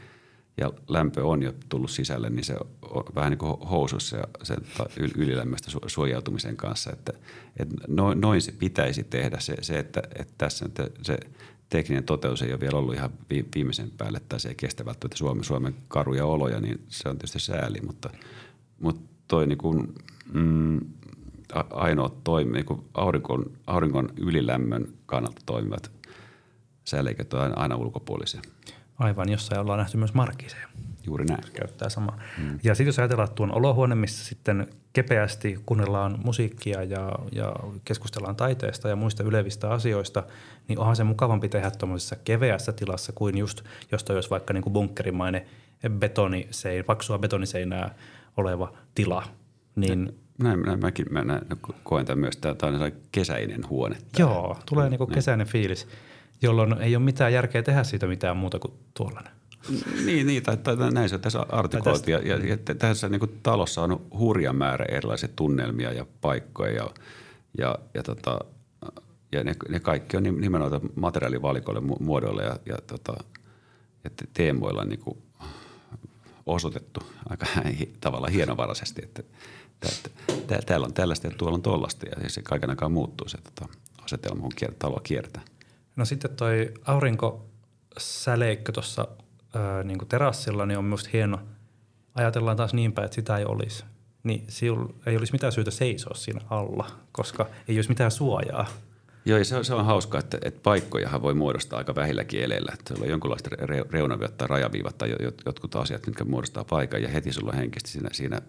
ja lämpö on jo tullut sisälle, niin se on vähän niin kuin housussa ja sen ylilämmöstä suojautumisen kanssa. Että, että noin se pitäisi tehdä. Se, se että, että tässä se tekninen toteutus ei ole vielä ollut ihan viimeisen päälle tai se ei kestä välttämättä Suomen, Suomen karuja oloja, niin se on tietysti sääli, mutta, mutta toi niin kuin, mm, ainoa toimi, niin kuin aurinkon, aurinkon ylilämmön kannalta toimivat säleiköt on aina ulkopuolisia. Aivan, jossa ollaan nähty myös markiseja. Juuri näin. Käyttää samaa. Mm. Ja sitten jos ajatellaan tuon olohuone, missä sitten kepeästi kuunnellaan musiikkia ja, ja keskustellaan taiteesta ja muista ylevistä asioista, niin onhan se mukavampi tehdä tuommoisessa keveässä tilassa kuin just, jos toi olisi vaikka niin kuin bunkkerimainen betonisein, paksua betoniseinää oleva tila. Niin näin, näin mäkin mä näin, koen tämän myös, tämä on kesäinen huone. Joo, tulee niin kuin kesäinen fiilis jolloin ei ole mitään järkeä tehdä siitä mitään muuta kuin tuollainen. Niin, niin tai, tai näin se on tässä artikoitu. Ja, ja, ja tässä niin kuin talossa on hurja määrä erilaisia tunnelmia ja paikkoja ja, ja, ja tota, ja ne, ne kaikki on nimenomaan materiaalivalikoille, muodoilla ja, ja, tota, ja teemoilla niin kuin osoitettu aika tavallaan hienovaraisesti, että, täällä on tällaista ja tuolla on tollasta ja se kaiken aikaa muuttuu se tota, asetelma, kun taloa kiertää. No sitten toi aurinkosäleikkö tuossa niin terassilla niin on myös hieno. Ajatellaan taas niin päin, että sitä ei olisi. Niin ei olisi mitään syytä seisoa siinä alla, koska ei olisi mitään suojaa. Joo, se on, se on hauska, että, että paikkojahan voi muodostaa aika vähilläkin eleillä. Että sulla on jonkinlaista reunaviot tai rajaviivat tai jotkut asiat, mitkä muodostaa paikan ja heti sulla on henkisesti siinä, siinä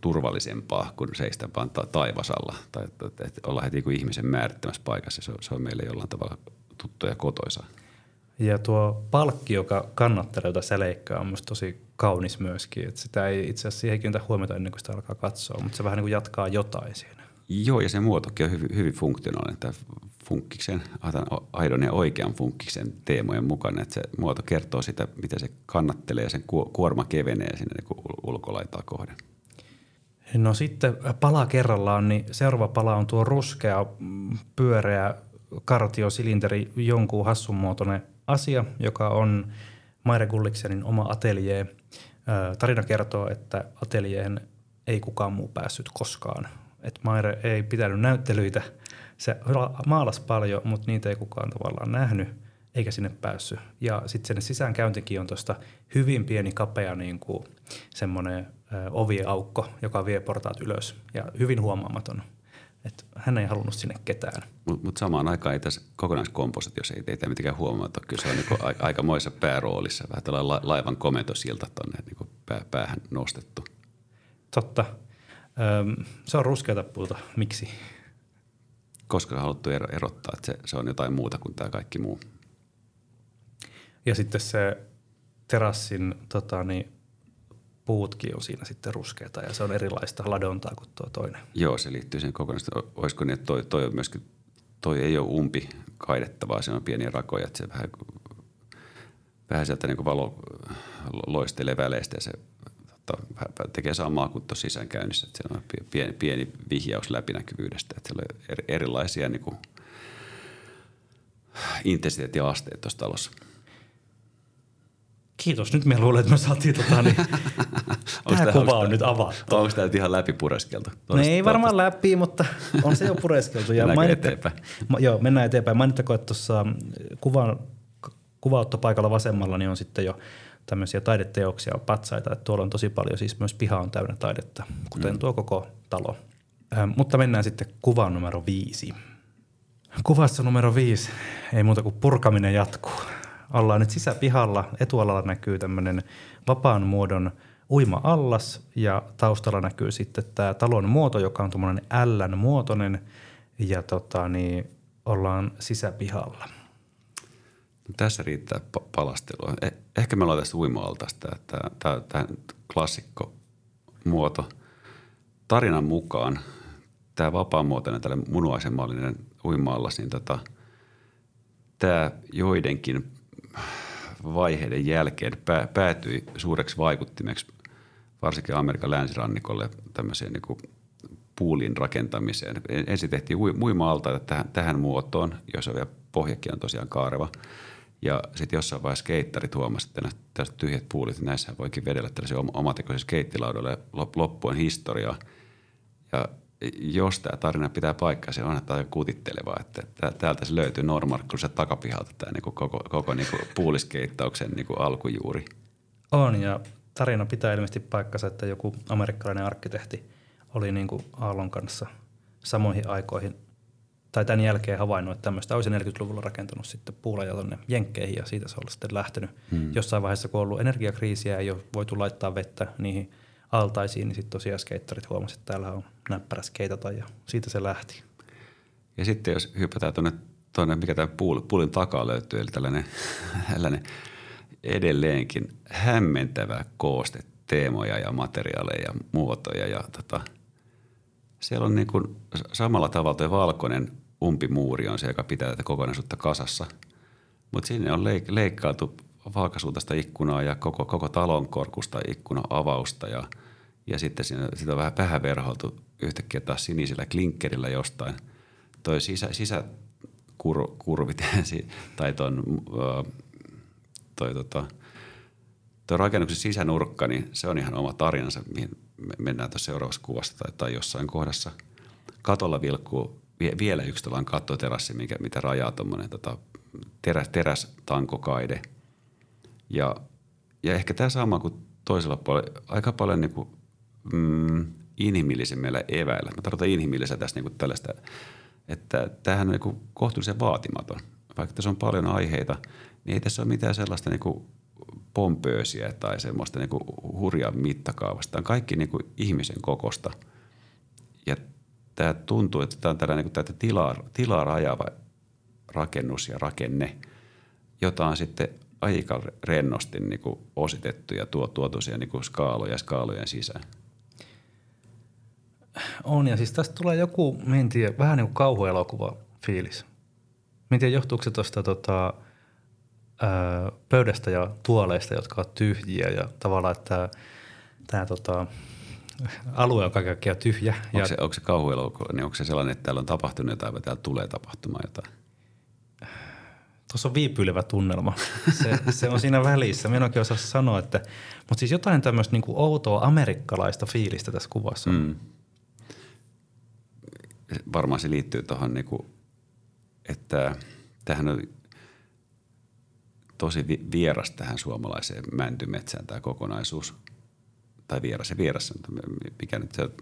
turvallisempaa kuin seistä vaan ta- taivasalla tai että, että olla heti kuin ihmisen määrittämässä paikassa. Se on, se on meille jollain tavalla tuttu ja kotoisa. Ja tuo palkki, joka kannattelee tätä säleikkää, on minusta tosi kaunis myöskin. Että sitä ei itse asiassa siihen kiinnitä huomiota ennen kuin sitä alkaa katsoa, mutta se vähän niin kuin jatkaa jotain siinä. Joo, ja se muotokin on hyvin, hyvin funktionaalinen. Tämä funkkiksen, aidon ja oikean funkkiksen teemojen mukana, että se muoto kertoo sitä, miten se kannattelee ja sen kuorma kevenee sinne niin ulkolaitaa kohden. No sitten pala kerrallaan, niin seuraava pala on tuo ruskea, mm, pyöreä kartiosilinteri, jonkun hassun muotoinen asia, joka on Maire Gulliksenin oma ateljee. Tarina kertoo, että ateljeen ei kukaan muu päässyt koskaan. Et Maire ei pitänyt näyttelyitä. Se maalas paljon, mutta niitä ei kukaan tavallaan nähnyt eikä sinne päässyt. Ja sitten sinne sisäänkäyntikin on tuosta hyvin pieni kapea niin kuin semmoinen ovieaukko, joka vie portaat ylös ja hyvin huomaamaton. Et hän ei halunnut sinne ketään. Mutta mut samaan aikaan ei tässä kokonaiskompositiossa ei teitä mitenkään huomata. Kyllä se on niinku aika moissa pääroolissa. Vähän tällainen la, laivan komentosilta tuonne niinku pää, päähän nostettu. Totta. Öm, se on ruskeata puuta. Miksi? Koska on haluttu erottaa, että se, se on jotain muuta kuin tämä kaikki muu. Ja sitten se terassin tota, niin, puutkin on siinä sitten ruskeita ja se on erilaista ladontaa kuin tuo toinen. Joo, se liittyy siihen kokonaisuuteen. Olisiko niin, että toi, toi, on myöskin, toi ei ole umpi kaidettavaa, se on pieniä rakoja, että se vähän, vähän sieltä niin valo loistelee väleistä ja se tota, tekee samaa kuin tuossa sisäänkäynnissä, että siellä on pieni, pieni vihjaus läpinäkyvyydestä, että siellä on erilaisia niin kuin, intensiteettiasteet tuossa talossa. Kiitos. Nyt me luulen, että me saatiin tota, niin tämä kuva on nyt avattu. Onko tämä ihan läpi pureskeltu? No ei varmaan läpi, mutta on se jo pureskeltu. ja mainitta, eteenpäin? Ma, joo, mennään eteenpäin. Mainittakoon, että tuossa kuvan, kuvaottopaikalla vasemmalla niin on sitten jo tämmöisiä taideteoksia, patsaita. Että tuolla on tosi paljon, siis myös piha on täynnä taidetta, kuten mm. tuo koko talo. Ähm, mutta mennään sitten kuvaan numero viisi. Kuvassa numero viisi ei muuta kuin purkaminen jatkuu ollaan nyt sisäpihalla. Etualalla näkyy tämmöinen vapaan muodon uima-allas ja taustalla näkyy sitten tämä talon muoto, joka on tuommoinen L-muotoinen ja tota, niin, ollaan sisäpihalla. No, tässä riittää palastelua. Eh- ehkä me ollaan tästä uima-altasta, tämä klassikko muoto. Tarinan mukaan tämä vapaamuotoinen, tällainen munuaisenmallinen uima-allas, niin tota, tämä joidenkin vaiheiden jälkeen pää, päätyi suureksi vaikuttimeksi varsinkin Amerikan länsirannikolle tämmöiseen niin puulin rakentamiseen. Ensin tehtiin muima-altaita tähän, tähän muotoon, jossa vielä pohjakin on tosiaan kaareva. Ja sitten jossain vaiheessa keittarit huomasivat, että tällaiset tyhjät puulit, näissä voikin vedellä tällaisia omatekoisia skeittilaudoille loppuen historiaa. Ja jos tämä tarina pitää paikkaa, se on aika kutitteleva, että täältä se löytyy se takapihalta tämä niin koko, koko niin puuliskeittauksen niin alkujuuri. On ja tarina pitää ilmeisesti paikkansa, että joku amerikkalainen arkkitehti oli niin kuin Aallon kanssa samoihin aikoihin tai tämän jälkeen havainnut, että tämmöistä olisi 40-luvulla rakentunut sitten puulaja tuonne Jenkkeihin ja siitä se on sitten lähtenyt. Hmm. Jossain vaiheessa, kun on ollut energiakriisiä ja ei ole voitu laittaa vettä niihin altaisiin, niin sitten tosiaan skeittarit huomasivat, että täällä on näppärä skeitata ja siitä se lähti. Ja sitten jos hypätään tuonne, tuonne mikä tämä puul, puulin takaa löytyy, eli tällainen, tällainen edelleenkin hämmentävä kooste teemoja ja materiaaleja ja muotoja ja tota, siellä on niin kuin samalla tavalla tuo valkoinen umpimuuri on se, joka pitää tätä kokonaisuutta kasassa. Mutta sinne on leik- leikkailtu vaakasuuntaista ikkunaa ja koko, koko talon korkusta ikkuna avausta ja, ja sitten siinä, sitä on vähän, vähän verhoiltu yhtäkkiä taas sinisellä klinkkerillä jostain toi sisä, sisäkurvit tai ton, toi, tota, toi rakennuksen sisänurkka, niin se on ihan oma tarinansa, mihin me mennään tuossa seuraavassa kuvassa tai, tai jossain kohdassa. Katolla vilkkuu vie, vielä yksi tällainen kattoterassi, mikä, mitä rajaa tuommoinen tota, teräs, terästankokaide. Ja, ja ehkä tämä sama kuin toisella puolella, aika paljon niin kuin, mm, inhimillisemmillä eväillä. Mä tarkoitan inhimillisellä tässä niin kuin tällaista, että tämähän on niin kuin kohtuullisen vaatimaton. Vaikka tässä on paljon aiheita, niin ei tässä ole mitään sellaista niin kuin pompöösiä tai semmoista niin kuin hurjaa mittakaavasta. Tämä on kaikki niin kuin ihmisen kokosta. Ja tämä tuntuu, että tämä on tällainen niin tilaa, tilaa rajava rakennus ja rakenne, jota on sitten aika rennosti niin kuin ositettu ja tuo, tuotu siihen niin skaaloja skaalojen sisään. On ja siis tästä tulee joku, en tiedä, vähän niin kuin kauhuelokuva fiilis. Mä en tiedä, johtuuko se tuosta tota, pöydästä ja tuoleista, jotka ovat tyhjiä ja tavallaan, että tämä tota, alue on kaikkea tyhjä. Onko ja se, onko se kauhuelokuva, niin onko se sellainen, että täällä on tapahtunut jotain vai täällä tulee tapahtumaan jotain? Tuossa on viipyilevä tunnelma. Se, se on siinä välissä. Minä en oikein osaa sanoa, että, mutta siis jotain tämmöistä niin outoa amerikkalaista fiilistä tässä kuvassa. Mm. Varmaan se liittyy tuohon, niin että tähän on tosi vieras tähän suomalaiseen mäntymetsään tämä kokonaisuus. Tai vieras ja vieras, mikä nyt se on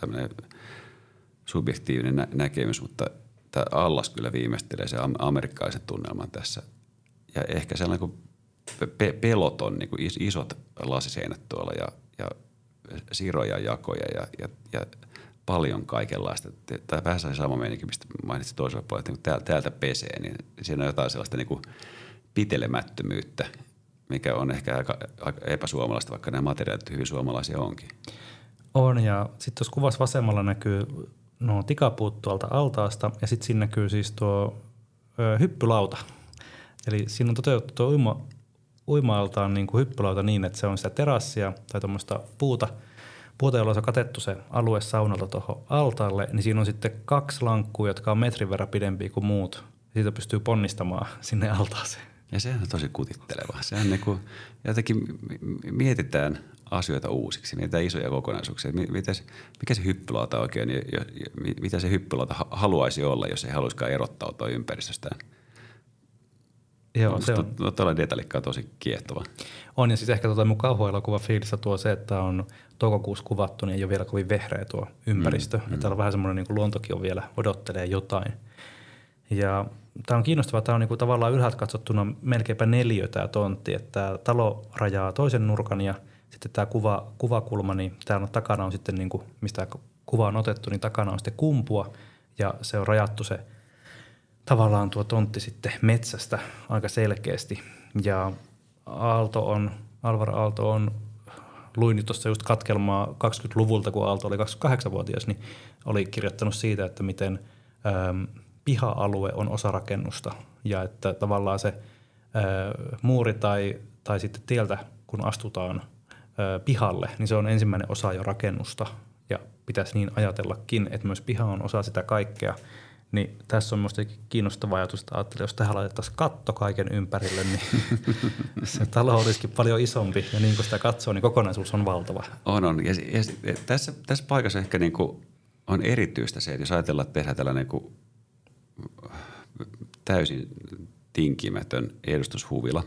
tämmöinen subjektiivinen nä- näkemys, mutta tämä Allas kyllä viimeistelee se amerikkalaisen tunnelman tässä. Ja ehkä sellainen kuin pe- peloton niin kuin isot lasiseinät tuolla ja, ja siroja jakoja ja, ja, ja paljon kaikenlaista. Tämä vähän se sama meininki, mistä mainitsin toisella puolella, että niin täältä pesee, niin siinä on jotain sellaista niin kuin – pitelemättömyyttä, mikä on ehkä aika, aika epäsuomalaista, vaikka nämä materiaalit hyvin suomalaisia onkin. On ja sitten tuossa kuvassa vasemmalla näkyy no, tikapuut tuolta altaasta ja sitten siinä näkyy siis tuo ö, hyppylauta. Eli siinä on toteutettu tuo uima, uima-altaan niin kuin hyppylauta niin, että se on sitä terassia tai tuommoista puuta, puuta, jolla on katettu se alue saunalta tuohon altaalle, niin siinä on sitten kaksi lankkua, jotka on metrin verran pidempiä kuin muut. Siitä pystyy ponnistamaan sinne altaaseen. Ja sehän on tosi kutitteleva. Sehän niin kuin, jotenkin mietitään asioita uusiksi, mietitään isoja kokonaisuuksia. Mitäs, mikä se hyppylauta oikein, ja, ja, mitä se hyppylauta haluaisi olla, jos ei haluaisikaan erottautua ympäristöstään? Joo, se on. Tuolla detalikka on tosi kiehtova. On, ja siis ehkä tuota mun kauhuelokuva fiilistä tuo se, että on toukokuussa kuvattu, niin ei ole vielä kovin vehreä tuo ympäristö. Mm, mm. Täällä on vähän semmoinen, niin kuin luontokin on vielä odottelee jotain. Ja tämä on kiinnostavaa. Tämä on niinku tavallaan ylhäältä katsottuna melkeinpä neljö tämä tontti, että talo rajaa toisen nurkan ja sitten tämä kuva, kuvakulma, niin täällä on, takana on sitten, niinku, mistä kuva on otettu, niin takana on sitten kumpua ja se on rajattu se tavallaan tuo tontti sitten metsästä aika selkeästi. Ja Aalto on, Alvar Aalto on, luin tuossa just katkelmaa 20-luvulta, kun Aalto oli 28-vuotias, niin oli kirjoittanut siitä, että miten ähm, – piha-alue on osa rakennusta ja että tavallaan se ää, muuri tai, tai sitten tieltä, kun astutaan ää, pihalle, niin se on ensimmäinen osa jo rakennusta ja pitäisi niin ajatellakin, että myös piha on osa sitä kaikkea. Niin tässä on minusta kiinnostava ajatus, että ajattelin, jos tähän laitettaisiin katto kaiken ympärille, niin se talo olisikin paljon isompi. Ja niin kuin sitä katsoo, niin kokonaisuus on valtava. On, on. Ja, ja tässä, tässä paikassa ehkä niin kuin on erityistä se, että jos ajatellaan, että tehdään tällainen niin kuin täysin tinkimätön edustushuvila,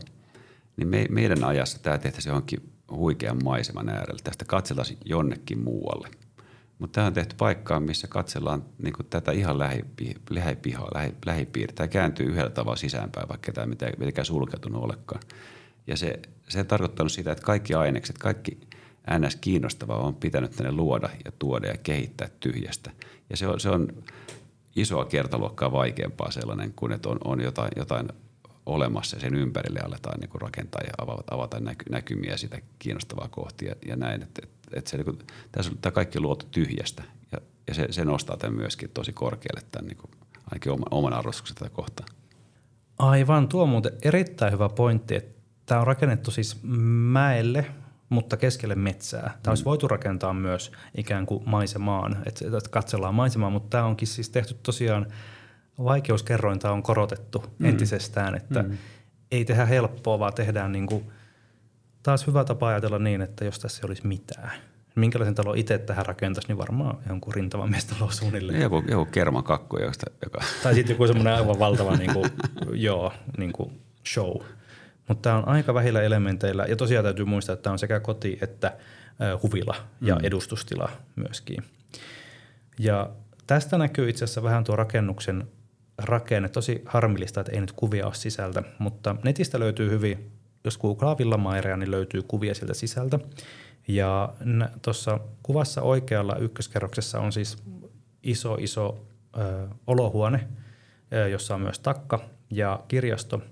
niin me, meidän ajassa tämä tehtäisiin johonkin huikean maiseman äärellä. Tästä katseltaisiin jonnekin muualle. Mutta tämä on tehty paikkaan, missä katsellaan niin tätä ihan lähipihaa, lähi, lähipiiriä. Tämä kääntyy yhdellä tavalla sisäänpäin, vaikka tämä ei mitenkään sulkeutunut olekaan. Ja se, se tarkoittanut sitä, että kaikki ainekset, kaikki ns. kiinnostavaa on pitänyt tänne luoda ja tuoda ja kehittää tyhjästä. Ja se on, se on isoa kertaluokkaa vaikeampaa sellainen kuin, että on, on jotain, jotain olemassa ja sen ympärille aletaan niin rakentaa ja avata, avata näky, näkymiä sitä kiinnostavaa kohtia ja, ja näin. Että, että, että se, niin kuin, tässä on tämä kaikki luotu tyhjästä ja, ja se, se nostaa tämän myöskin tosi korkealle tämän niin kuin, ainakin oman, oman arvostuksen tätä kohtaa. Aivan, tuo on muuten erittäin hyvä pointti, että tämä on rakennettu siis mäelle mutta keskelle metsää. Tämä mm. olisi voitu rakentaa myös ikään kuin maisemaan, että, että katsellaan maisemaa, mutta tämä onkin siis tehty tosiaan, vaikeuskerrointa on korotettu mm. entisestään, että mm. ei tehdä helppoa, vaan tehdään niin kuin, taas hyvä tapa ajatella niin, että jos tässä ei olisi mitään – minkälaisen talon itse tähän rakentaisi, niin varmaan jonkun rintavan miestalo suunnilleen. Joku, joku kermakakku, josta, joka... Tai sitten joku semmoinen aivan valtava niin kuin, joo, niin kuin show. Mutta tämä on aika vähillä elementeillä. Ja tosiaan täytyy muistaa, että tämä on sekä koti että äh, huvila ja mm. edustustila myöskin. Ja tästä näkyy itse asiassa vähän tuo rakennuksen rakenne. Tosi harmillista, että ei nyt kuvia ole sisältä, mutta netistä löytyy hyvin, jos googlaa Villamairea, niin löytyy kuvia sieltä sisältä. Ja tuossa kuvassa oikealla ykköskerroksessa on siis iso, iso ö, olohuone, ö, jossa on myös takka ja kirjasto.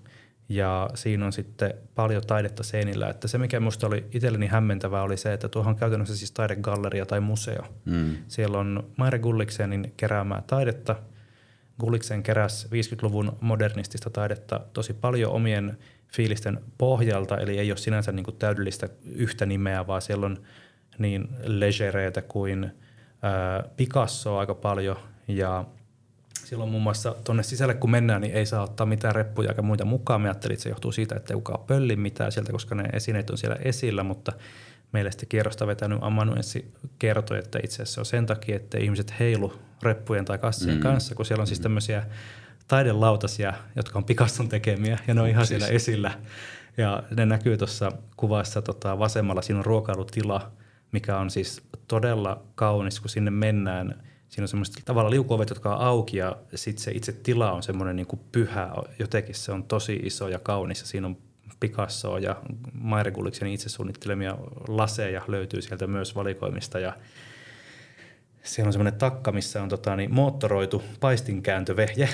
Ja siinä on sitten paljon taidetta seinillä. Että se, mikä minusta oli itselleni hämmentävää, oli se, että tuohon on käytännössä siis taidegalleria tai museo. Mm. Siellä on Maire Gulliksenin keräämää taidetta. Gulliksen keräsi 50-luvun modernistista taidetta tosi paljon omien fiilisten pohjalta, eli ei ole sinänsä niin kuin täydellistä yhtä nimeä, vaan siellä on niin legereitä kuin ää, Picasso aika paljon ja silloin muun muassa tuonne sisälle kun mennään, niin ei saa ottaa mitään reppuja eikä muita mukaan. Mä ajattelin, että se johtuu siitä, että ei kukaan pölli mitään sieltä, koska ne esineet on siellä esillä, mutta meille sitten kierrosta vetänyt amanuenssi kertoi, että itse asiassa on sen takia, että ihmiset heilu reppujen tai kassien mm. kanssa, kun siellä on siis mm. tämmöisiä taidelautasia, jotka on Picasson tekemiä ja ne on ihan siis. siellä esillä. Ja ne näkyy tuossa kuvassa tota, vasemmalla, siinä on ruokailutila, mikä on siis todella kaunis, kun sinne mennään. Siinä on semmoiset tavalla liukuovet, jotka on auki ja sitten se itse tila on semmoinen niin pyhä. Jotenkin se on tosi iso ja kaunis ja siinä on Picasso ja Maire itse suunnittelemia laseja löytyy sieltä myös valikoimista ja – siellä on semmoinen takka, missä on tota, niin, moottoroitu paistinkäyntövehje.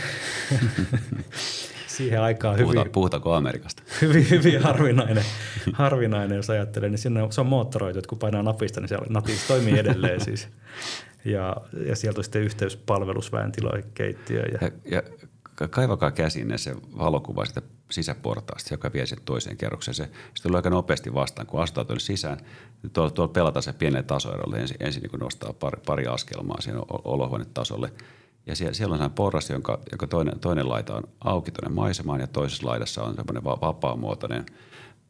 Siihen aikaan Puhuta, hyvin... Puhutaanko Amerikasta? Hyvin, hyvin harvinainen, harvinainen, jos ajattelee. Niin sinne, se on moottoroitu, että kun painaa napista, niin se napista toimii edelleen siis. Ja, ja sieltä on sitten yhteyspalvelus keittiöön. Ja, ja, ja kaivakaa käsinne se valokuva sitä sisäportaasta, joka vie sen toiseen kerrokseen. Se, se tulee aika nopeasti vastaan, kun astutaan tuonne sisään. Niin tuolla, tuolla pelataan se pienen tasoerolle. Ensin, ensin niin nostaa pari, pari askelmaa siihen olohuonetasolle. Ja siellä, siellä on sellainen porras, jonka, jonka toinen, toinen laita on auki tuonne maisemaan ja toisessa laidassa on semmoinen vapaamuotoinen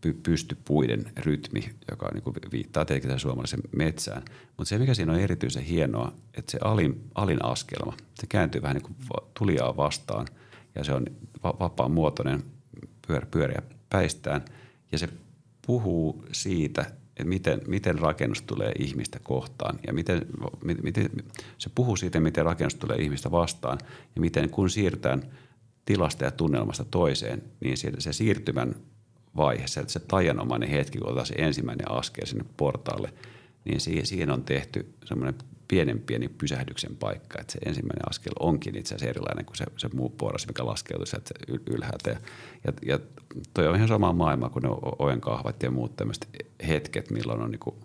py, pystypuiden rytmi, joka niin kuin viittaa tietenkin suomalaisen metsään. Mutta se, mikä siinä on erityisen hienoa, että se alin, alin askelma, se kääntyy vähän niin kuin tuliaa vastaan ja se on vapaan muotoinen pyör, pyöriä päistään. Ja se puhuu siitä, että miten, miten rakennus tulee ihmistä kohtaan. Ja miten, miten, se puhuu siitä, miten rakennus tulee ihmistä vastaan. Ja miten kun siirrytään tilasta ja tunnelmasta toiseen, niin se, siirtymän vaihe, se, se tajanomainen hetki, kun otetaan se ensimmäinen askel sinne portaalle, niin siihen, siihen on tehty semmoinen pienen pieni pysähdyksen paikka, että se ensimmäinen askel onkin itse asiassa erilainen kuin se, se muu porras, mikä laskeutuu sieltä ylhäältä. Ja, ja, ja toi on ihan sama maailma kuin ne oven kahvat ja muut tämmöiset hetket, milloin on niin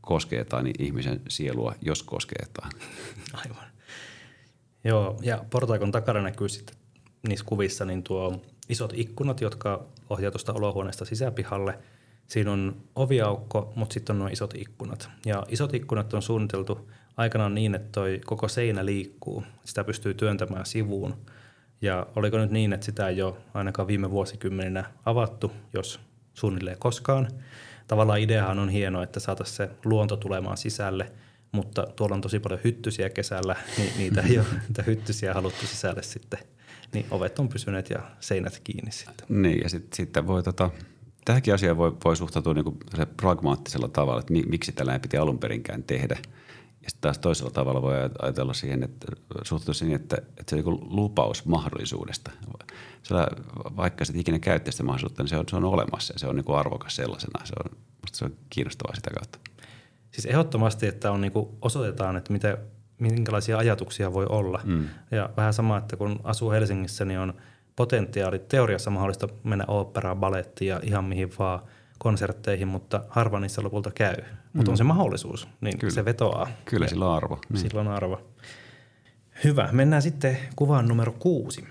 koskeetaan niin ihmisen sielua, jos koskeetaan. Aivan. Joo, ja portaikon takana näkyy sitten niissä kuvissa niin tuo isot ikkunat, jotka ohjaa tuosta olohuoneesta sisäpihalle – Siinä on oviaukko, mutta sitten on nuo isot ikkunat. Ja isot ikkunat on suunniteltu aikanaan niin, että toi koko seinä liikkuu. Sitä pystyy työntämään sivuun. Ja oliko nyt niin, että sitä ei ole ainakaan viime vuosikymmeninä avattu, jos suunnilleen koskaan. Tavallaan ideahan on hieno, että saataisiin se luonto tulemaan sisälle, mutta tuolla on tosi paljon hyttysiä kesällä, niin niitä ei ole niitä hyttysiä haluttu sisälle sitten. Niin ovet on pysyneet ja seinät kiinni sitten. Niin ja sitten sit voi tota, tähänkin asiaan voi, voi suhtautua niin se pragmaattisella tavalla, että miksi tällä ei piti alun perinkään tehdä. Ja sitten taas toisella tavalla voi ajatella siihen, että suhtautua siihen, että, että se on niin lupaus mahdollisuudesta. Sillä, vaikka se ikinä käyttäisi sitä mahdollisuutta, niin se on, se on olemassa ja se on niin arvokas sellaisena. Se on, se on kiinnostavaa sitä kautta. Siis ehdottomasti, että on niin osoitetaan, että mitä, minkälaisia ajatuksia voi olla. Mm. Ja vähän sama, että kun asuu Helsingissä, niin on – potentiaali teoriassa mahdollista mennä oopperaan, balettiin ja ihan mihin vaan konsertteihin, mutta harva niissä lopulta käy. Mm. Mutta on se mahdollisuus, niin Kyllä. se vetoaa. Kyllä sillä on arvo. Niin. Sillä on arvo. Hyvä. Mennään sitten kuvaan numero kuusi.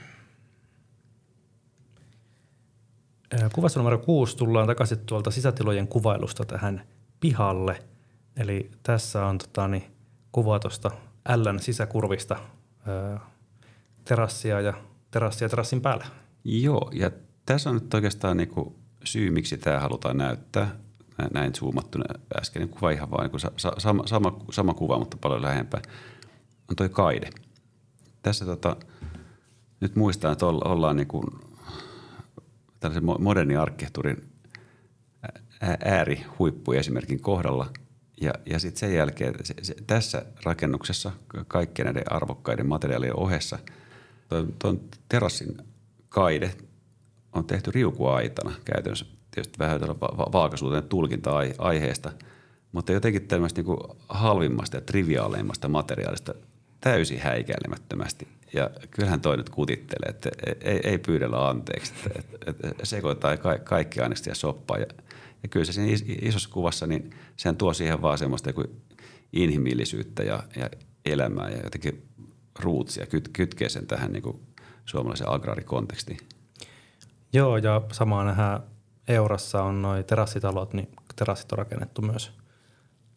Kuvassa numero kuusi tullaan takaisin tuolta sisätilojen kuvailusta tähän pihalle. Eli tässä on tota, niin, kuva tuosta Ln sisäkurvista ää, terassia ja terassia terassin päällä. Joo, ja tässä on nyt oikeastaan niin kuin syy, miksi tämä halutaan näyttää. Näin zoomattuna äskeinen kuva ihan vain niin sama, sama, sama kuva, mutta paljon lähempää. On toi kaide. Tässä tota, nyt muistaa, että ollaan niin kuin tällaisen moderni arkkitehtuurin äärihuippu esimerkin kohdalla. Ja, ja sitten sen jälkeen se, se, tässä rakennuksessa kaikkien näiden arvokkaiden materiaalien ohessa tuon terassin kaide on tehty riukuaitana käytännössä. Tietysti vähän va- vaakasuuteen tulkinta aiheesta, mutta jotenkin tämmöistä niin halvimmasta ja triviaaleimmasta materiaalista täysin häikäilemättömästi – ja kyllähän toi nyt kutittelee, että ei, ei pyydellä anteeksi, että, että, että sekoittaa ka, kaikki ainesta ja soppaa. Ja, ja kyllä se siinä isossa kuvassa, niin sehän tuo siihen vaan semmoista inhimillisyyttä ja, ja elämää ja jotenkin ruutsia, kyt, kytkee sen tähän niin kuin suomalaisen agraarikontekstiin. Joo, ja samaan nähdään Eurassa on noin terassitalot, niin terassit on rakennettu myös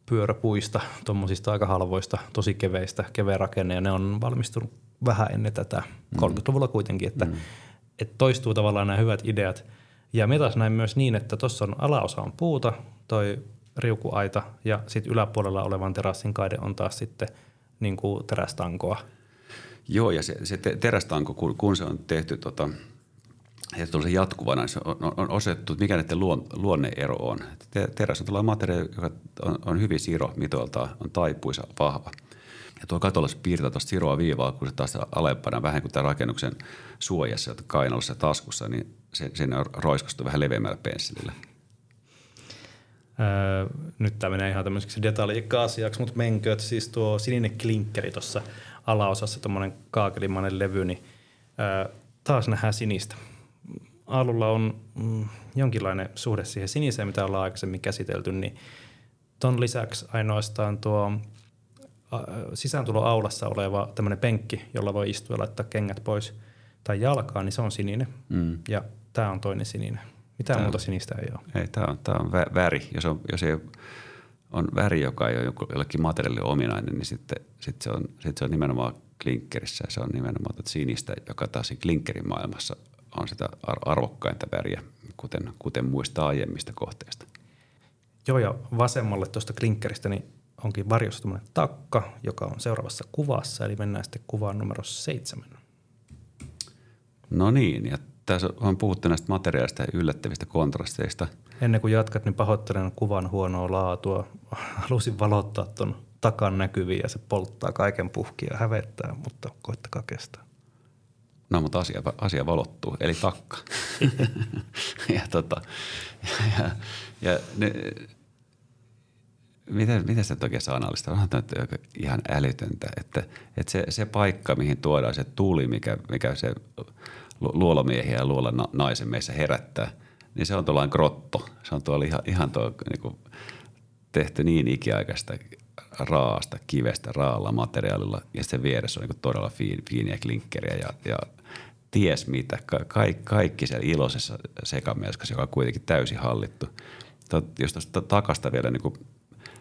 pyöräpuista, tuommoisista aika halvoista, tosi keveistä, keveä rakenne, ja ne on valmistunut vähän ennen tätä, 30-luvulla mm. kuitenkin, että, mm. että toistuu tavallaan nämä hyvät ideat. Ja me taas näin myös niin, että tuossa on alaosa on puuta, toi riukuaita ja sitten yläpuolella olevan terassin kaide on taas sitten niin kuin terästankoa. Joo, ja se, se terästanko, kun, kun se on tehty tota, ja se jatkuvana, niin se on, on, osoitettu, mikä näiden luon, luonneero on. Teräs on tällainen materiaali, joka on, on hyvin siro mitoiltaan, on taipuisa, vahva – ja tuo katolla piirtää tuosta siroa viivaa, kun se taas alempana vähän kuin tämän rakennuksen suojassa, kainalossa taskussa, niin se, sinne on roiskastu vähän leveämmällä pensselillä. Öö, nyt tämä menee ihan tämmöiseksi detaljiikka-asiaksi, mutta menkö, että siis tuo sininen klinkkeri tuossa alaosassa, tuommoinen kaakelimainen levy, niin öö, taas nähdään sinistä. Alulla on mm, jonkinlainen suhde siihen siniseen, mitä ollaan aikaisemmin käsitelty, niin ton lisäksi ainoastaan tuo sisääntuloaulassa oleva tämmöinen penkki, jolla voi istua ja laittaa kengät pois tai jalkaa, niin se on sininen. Mm. Ja tämä on toinen sininen. Mitä muuta sinistä ei ole? Ei, tämä on, tämä on väri. Jos, on, jos ei on väri, joka ei ole jollekin materiaalille ominainen, niin sitten, sitten, se on, sitten se on nimenomaan klinkkerissä. Se on nimenomaan sinistä, joka taas klinkkerin maailmassa on sitä arvokkainta väriä, kuten, kuten muista aiemmista kohteista. Joo, ja vasemmalle tuosta klinkkeristä, niin onkin varjossa takka, joka on seuraavassa kuvassa, eli mennään sitten kuvaan numero seitsemän. No niin, ja tässä on puhuttu näistä materiaalista ja yllättävistä kontrasteista. Ennen kuin jatkat, niin pahoittelen kuvan huonoa laatua. Halusin valottaa tuon takan näkyviin ja se polttaa kaiken puhkia ja hävettää, mutta koittakaa kestää. No, mutta asia, asia valottuu, eli takka. ja, tota, ja, ja ne, miten, miten sitä oikein sanallista? On tämä ihan älytöntä, että, että se, se, paikka, mihin tuodaan se tuli, mikä, mikä se luolomiehiä ja luola naisen meissä herättää, niin se on tuollainen grotto. Se on tuolla ihan, ihan tuo, niin kuin, tehty niin ikiaikaista raasta kivestä raalla materiaalilla ja sen vieressä on niin todella fiin, fiiniä klinkkeriä ja, ja ties mitä. Ka- kaikki, kaikki siellä iloisessa sekamelskassa, joka on kuitenkin täysin hallittu. Jos tuosta takasta vielä niin kuin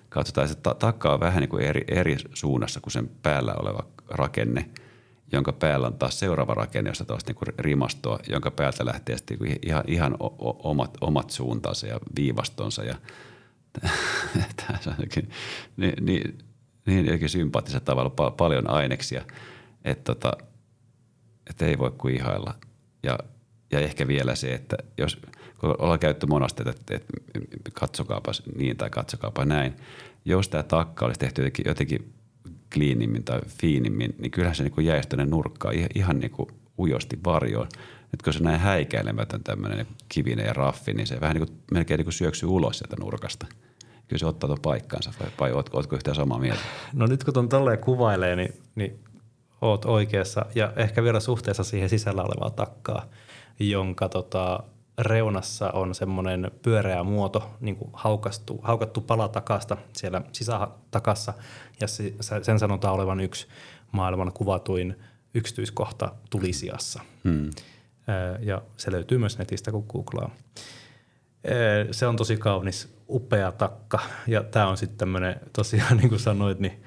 katsotaan, että takka on vähän niin kuin eri, eri suunnassa kuin sen päällä oleva rakenne, jonka päällä on taas seuraava rakenne, jossa taas niin rimastoa, jonka päältä lähtee sitten niin ihan, ihan omat, omat suuntaansa ja viivastonsa. Ja, tämä on niin, niin, niin jotenkin sympaattisella tavalla paljon aineksia, että, tota, että ei voi kuin ihailla. Ja, ja ehkä vielä se, että jos – kun ollaan käytetty monasti, että, että katsokaapa niin tai katsokaapa näin. Jos tämä takka olisi tehty jotenkin, jotenkin kliinimmin tai fiinimmin, niin kyllähän se niin jäisi tuonne nurkkaan ihan, ihan niin kuin ujosti varjoon. Nyt kun se näin häikäilemätön tämmöinen kivinen ja raffi, niin se vähän niin kuin, melkein niin kuin syöksyy ulos sieltä nurkasta. Kyllä se ottaa tuon paikkaansa, vai, vai ootko, ootko yhtään samaa mieltä? No nyt kun tuon tolleen kuvailee, niin, niin oot oikeassa ja ehkä vielä suhteessa siihen sisällä olevaa takkaa, jonka tota, reunassa on semmoinen pyöreä muoto, niin kuin haukastu, haukattu pala takasta siellä sisätakassa, ja sen sanotaan olevan yksi maailman kuvatuin yksityiskohta tulisiassa. Hmm. ja se löytyy myös netistä, kun googlaa. Se on tosi kaunis, upea takka ja tämä on sitten tämmöinen tosiaan niin kuin sanoit, niin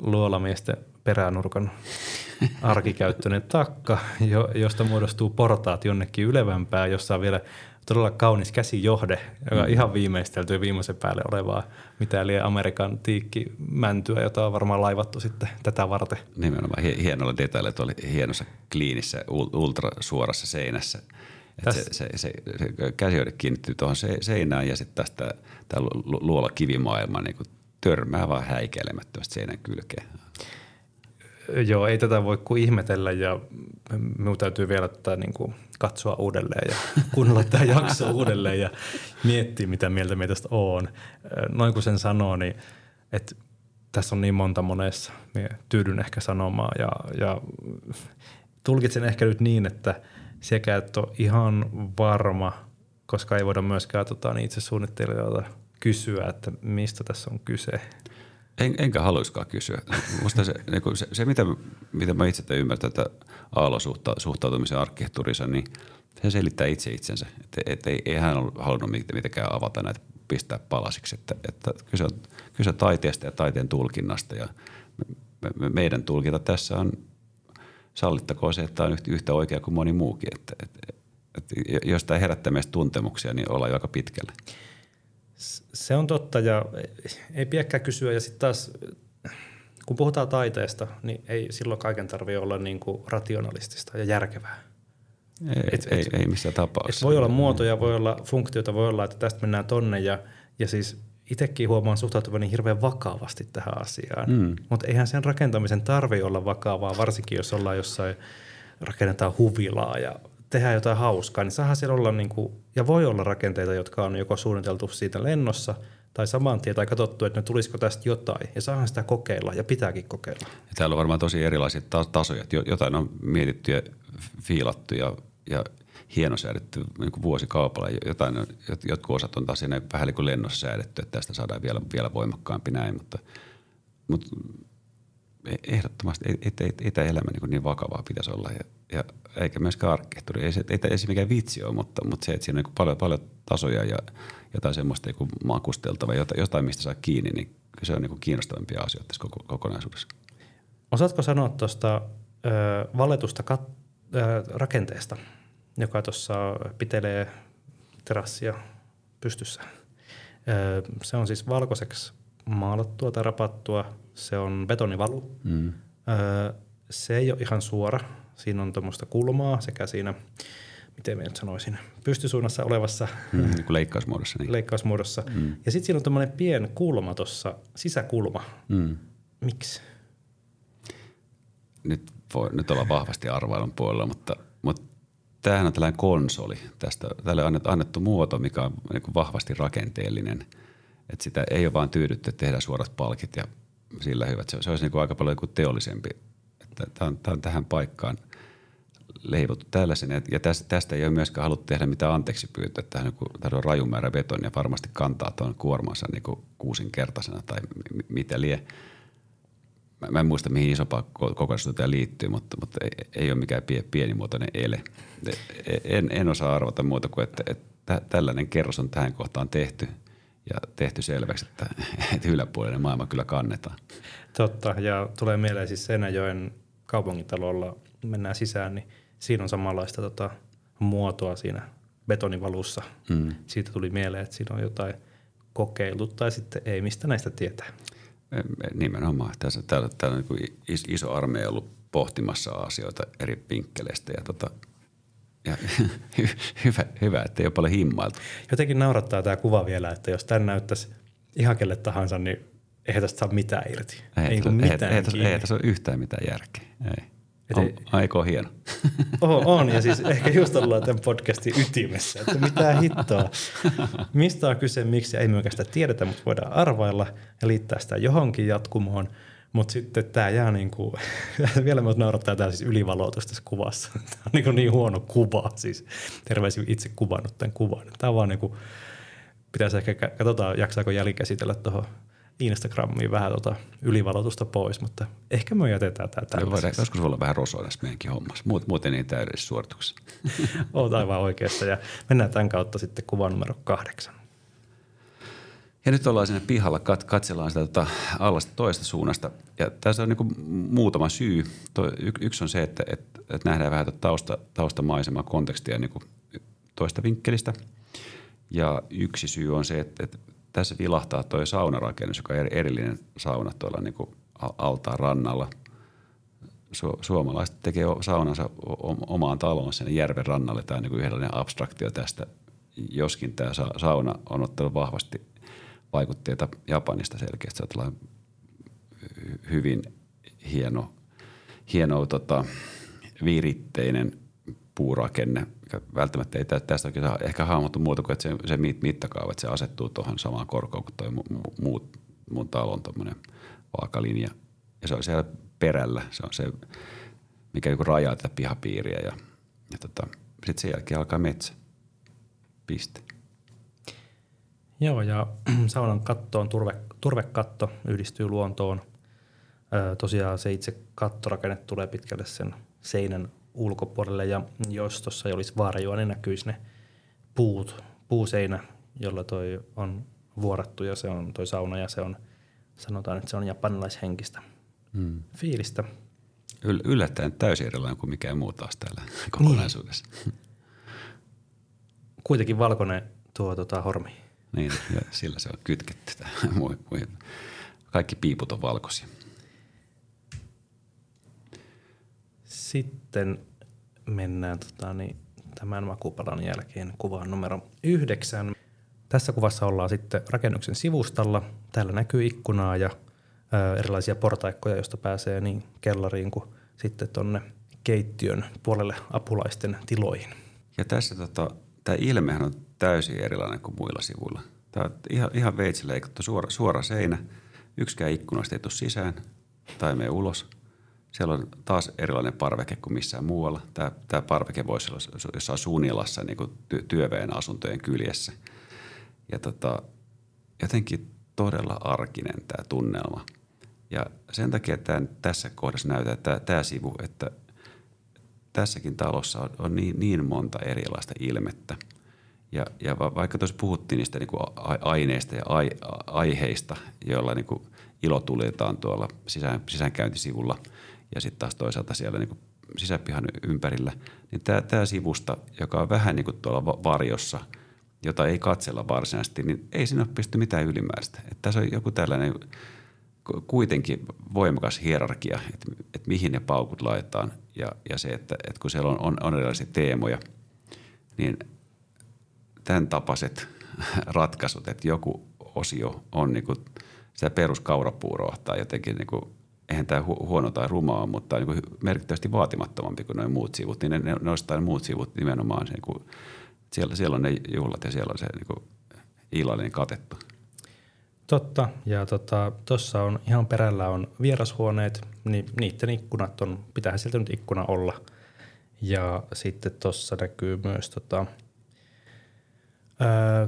luolamiesten peränurkan arkikäyttöinen takka, josta muodostuu portaat jonnekin ylevämpää, jossa on vielä todella kaunis käsijohde, joka mm. ihan viimeistelty viimeisen päälle olevaa, mitä eli Amerikan tiikkimäntyä, jota on varmaan laivattu sitten tätä varten. Nimenomaan hienolla detailla oli hienossa kliinissä, ultrasuorassa seinässä. se, se, se, se käsijohde kiinnittyy tuohon seinään ja sitten tästä tämä luola kivimaailma niin törmää vaan häikeilemättömästi seinän kylkeen. Joo, ei tätä voi kuin ihmetellä ja minun täytyy vielä tätä niin kuin katsoa uudelleen ja kuunnella tämä jakso uudelleen ja miettiä, mitä mieltä minä tästä on. Noin kuin sen sanoo, niin että tässä on niin monta monessa. Minä tyydyn ehkä sanomaan ja, ja tulkitsen ehkä nyt niin, että sekä et ole ihan varma, koska ei voida myöskään tota, niin itse suunnittelijoilta kysyä, että mistä tässä on kyse. En, enkä haluaisikaan kysyä. Musta se, niin se, se mitä, mitä mä itse ymmärrän tätä aallon-suhtautumisen arkkitehtuurissa, niin se selittää itse itsensä. Että et ei, ei hän ole halunnut mitenkään avata näitä pistää palasiksi. Että, että kyse, on, kyse on taiteesta ja taiteen tulkinnasta ja me, me, meidän tulkinta tässä on, sallittakoon se, että on yhtä oikea kuin moni muukin. Että, että, että jos tämä herättää meistä tuntemuksia, niin ollaan jo aika pitkällä. Se on totta ja ei pidäkään kysyä. Ja sitten taas, kun puhutaan taiteesta, niin ei silloin kaiken tarvitse olla niin kuin rationalistista ja järkevää. Ei, et, ei, et, ei missään tapauksessa. voi olla muotoja, voi olla funktioita, voi olla, että tästä mennään tonne ja, ja siis itsekin huomaan suhtautuvani hirveän vakavasti tähän asiaan. Mm. Mutta eihän sen rakentamisen tarvi olla vakavaa, varsinkin jos ollaan jossain, rakennetaan huvilaa ja tehdään jotain hauskaa, niin saadaan siellä olla, niin kuin, ja voi olla rakenteita, jotka on joko suunniteltu siitä lennossa tai saman tien tai katsottu, että ne tulisiko tästä jotain, ja saadaan sitä kokeilla, ja pitääkin kokeilla. Ja täällä on varmaan tosi erilaisia tasoja, että jotain on mietitty ja fiilattu ja, ja hienosäädetty niin kuin vuosikaupalla, jotain, jotkut osat on taas siinä vähän niin kuin lennossa säädetty, että tästä saadaan vielä, vielä voimakkaampi näin, mutta, mutta e-, ehdottomasti ei, ei, ei, elämä niin, niin vakavaa pitäisi olla ja, ja eikä myöskään arkkitehtuuri. Ei se, ei, ei se mikään vitsi ole, mutta, mutta se, että siinä on niin paljon, paljon tasoja ja jotain semmoista niin makusteltavaa, jotain, jotain, mistä saa kiinni, niin se on niin kiinnostavampia asioita tässä koko, kokonaisuudessa. Osaatko sanoa tuosta valetusta kat, ö, rakenteesta, joka tuossa pitelee terassia pystyssä? Ö, se on siis valkoiseksi maalattua tai rapattua. Se on betonivalu. Mm. Ö, se ei ole ihan suora, Siinä on tuommoista kulmaa sekä siinä, miten minä nyt sanoisin, pystysuunnassa olevassa mm, niin kuin leikkausmuodossa. Niin. leikkausmuodossa. Mm. Ja sitten siinä on tämmöinen pien kulma tuossa, sisäkulma. Mm. Miksi? Nyt, voi, nyt ollaan vahvasti arvailun puolella, mutta, mutta tämähän on tällainen konsoli. Tästä, tälle on annettu muoto, mikä on niin vahvasti rakenteellinen. Että sitä ei ole vain tyydytty, että tehdään suorat palkit ja sillä hyvät. Se, se olisi niin kuin aika paljon teollisempi. Tämä on, on tähän paikkaan – leivottu tällaisen. Ja tästä, tästä ei ole myöskään haluttu tehdä mitään anteeksi pyyntöä. Tähän on raju määrä betonia varmasti kantaa tuon kuormansa niin kuusinkertaisena tai mitä lie. Mä, mä en muista, mihin isompaa kokonaisuutta tämä liittyy, mutta, mutta ei, ei ole mikään pie, pienimuotoinen ele. E, en, en osaa arvata muuta kuin, että, että tällainen kerros on tähän kohtaan tehty ja tehty selväksi, että, että yläpuolinen maailma kyllä kannetaan. Totta, ja tulee mieleen siis Seinäjoen kaupungintalolla mennään sisään, niin siinä on samanlaista tota, muotoa siinä betonivalussa. Mm. Siitä tuli mieleen, että siinä on jotain kokeiltu tai sitten ei, mistä näistä tietää. Nimenomaan. Tässä, täällä, täällä on niin iso armeija ollut pohtimassa asioita eri vinkkeleistä ja, tota, ja hyvä, hyvä, että ei ole paljon himmailtu. Jotenkin naurattaa tämä kuva vielä, että jos tämän näyttäisi ihan kelle tahansa, niin eihän tästä saa mitään irti. Ei, ei, ei, ei, ei, ei tässä ole yhtään mitään järkeä. Ei. On, aiko hieno. Oh, on, ja siis ehkä just ollaan tämän podcastin ytimessä, että mitä hittoa. Mistä on kyse, miksi ei myöskään sitä tiedetä, mutta voidaan arvailla ja liittää sitä johonkin jatkumoon. Mutta sitten tämä jää niin kuin, vielä myös naurattaa tämä siis ylivaloitus tässä kuvassa. Tämä on niin, kuin niin huono kuva, siis terveisiä itse kuvannut tämän kuvan. Tämä on vaan niin kuin, pitäisi ehkä, katsotaan jaksaako jälkikäsitellä tuohon Instagramiin vähän tota ylivalotusta pois, mutta ehkä me jätetään tämä tällaiseksi. Joskus voi olla vähän rosoa tässä meidänkin hommassa. Muut, muuten niin täydellisessä suorituksessa. Olet aivan oikeassa ja mennään tämän kautta sitten kuva numero kahdeksan. Ja nyt ollaan sinne pihalla, kat, katsellaan sitä tota allasta toista suunnasta. Ja tässä on niin muutama syy. Toi, y, yksi on se, että, että, että nähdään vähän tausta, taustamaisemaa, kontekstia niin toista vinkkelistä. Ja yksi syy on se, että, että tässä vilahtaa tuo saunarakennus, joka on erillinen sauna tuolla niin kuin altaan rannalla. Su- suomalaiset tekee saunansa omaan taloon sen järven rannalle. Tämä on niin yhdenlainen abstraktio tästä, joskin tämä sauna on ottanut vahvasti vaikutteita Japanista selkeästi. Se on hyvin hieno, hieno tota, viritteinen puurakenne. Välttämättä ei tästä oikein ehkä hahmottu muuta kuin, että se, se mittakaava, että se asettuu tuohon samaan korkoon kuin tuo muut, mun talon tuommoinen vaakalinja. Ja se on siellä perällä, se on se, mikä joku rajaa tätä pihapiiriä ja, ja tota, sitten sen jälkeen alkaa metsä. Piste. Joo, ja saunan katto on turve, turvekatto, yhdistyy luontoon. Öö, tosiaan se itse kattorakenne tulee pitkälle sen seinän ulkopuolelle, ja jos tuossa ei olisi varjoa, niin näkyisi ne puut, puuseinä, jolla toi on vuorattu, ja se on toi sauna, ja se on, sanotaan, että se on japanilaishenkistä hmm. fiilistä. Yl- yllättäen täysin erilainen kuin mikään muu taas täällä kokonaisuudessa. Niin. Kuitenkin valkoinen tuo tota, hormi. Niin, ja sillä se on kytketty. Kaikki piiput on valkoisia. Sitten mennään tota, niin, tämän makupalan jälkeen kuvaan numero yhdeksän. Tässä kuvassa ollaan sitten rakennuksen sivustalla. Täällä näkyy ikkunaa ja ö, erilaisia portaikkoja, joista pääsee niin kellariin kuin sitten tuonne keittiön puolelle apulaisten tiloihin. Ja tässä tota, tämä ilmehän on täysin erilainen kuin muilla sivuilla. Tämä on ihan, ihan veitsileikattu suora, suora seinä. Yksikään ikkunasta ei tule sisään tai mene ulos. Siellä on taas erilainen parveke kuin missään muualla. Tämä, tämä parveke voisi olla jossain Suunilassa niin kuin työväen asuntojen kyljessä. Ja tota, jotenkin todella arkinen tämä tunnelma. Ja sen takia tämän, tässä kohdassa näyttää tämä, tämä sivu, että tässäkin talossa on, on niin, niin monta erilaista ilmettä – ja, ja vaikka tuossa puhuttiin niistä niin kuin aineista ja ai, aiheista, joilla niin kuin ilo tuljetaan tuolla sisään, sisäänkäyntisivulla ja sitten taas toisaalta siellä niin sisäpihan ympärillä, niin tämä sivusta, joka on vähän niin kuin tuolla varjossa, jota ei katsella varsinaisesti, niin ei siinä ole pysty mitään ylimääräistä. Että tässä on joku tällainen kuitenkin voimakas hierarkia, että, että mihin ne paukut laitetaan ja, ja se, että, että kun siellä on, on, on erilaisia teemoja, niin – tämän tapaiset ratkaisut, että joku osio on niin kuin sitä peruskaurapuuroa tai jotenkin, niin kuin, eihän tämä huono tai rumaa, mutta niin kuin merkittävästi vaatimattomampi kuin noin muut sivut, niin ne, ne nostaa ne muut sivut nimenomaan, niin kuin, siellä, siellä on ne juhlat ja siellä on se niin kuin illallinen katettu. Totta, ja tuossa tota, on ihan perällä on vierashuoneet, niin niiden ikkunat on, pitää sieltä nyt ikkuna olla. Ja sitten tuossa näkyy myös tota,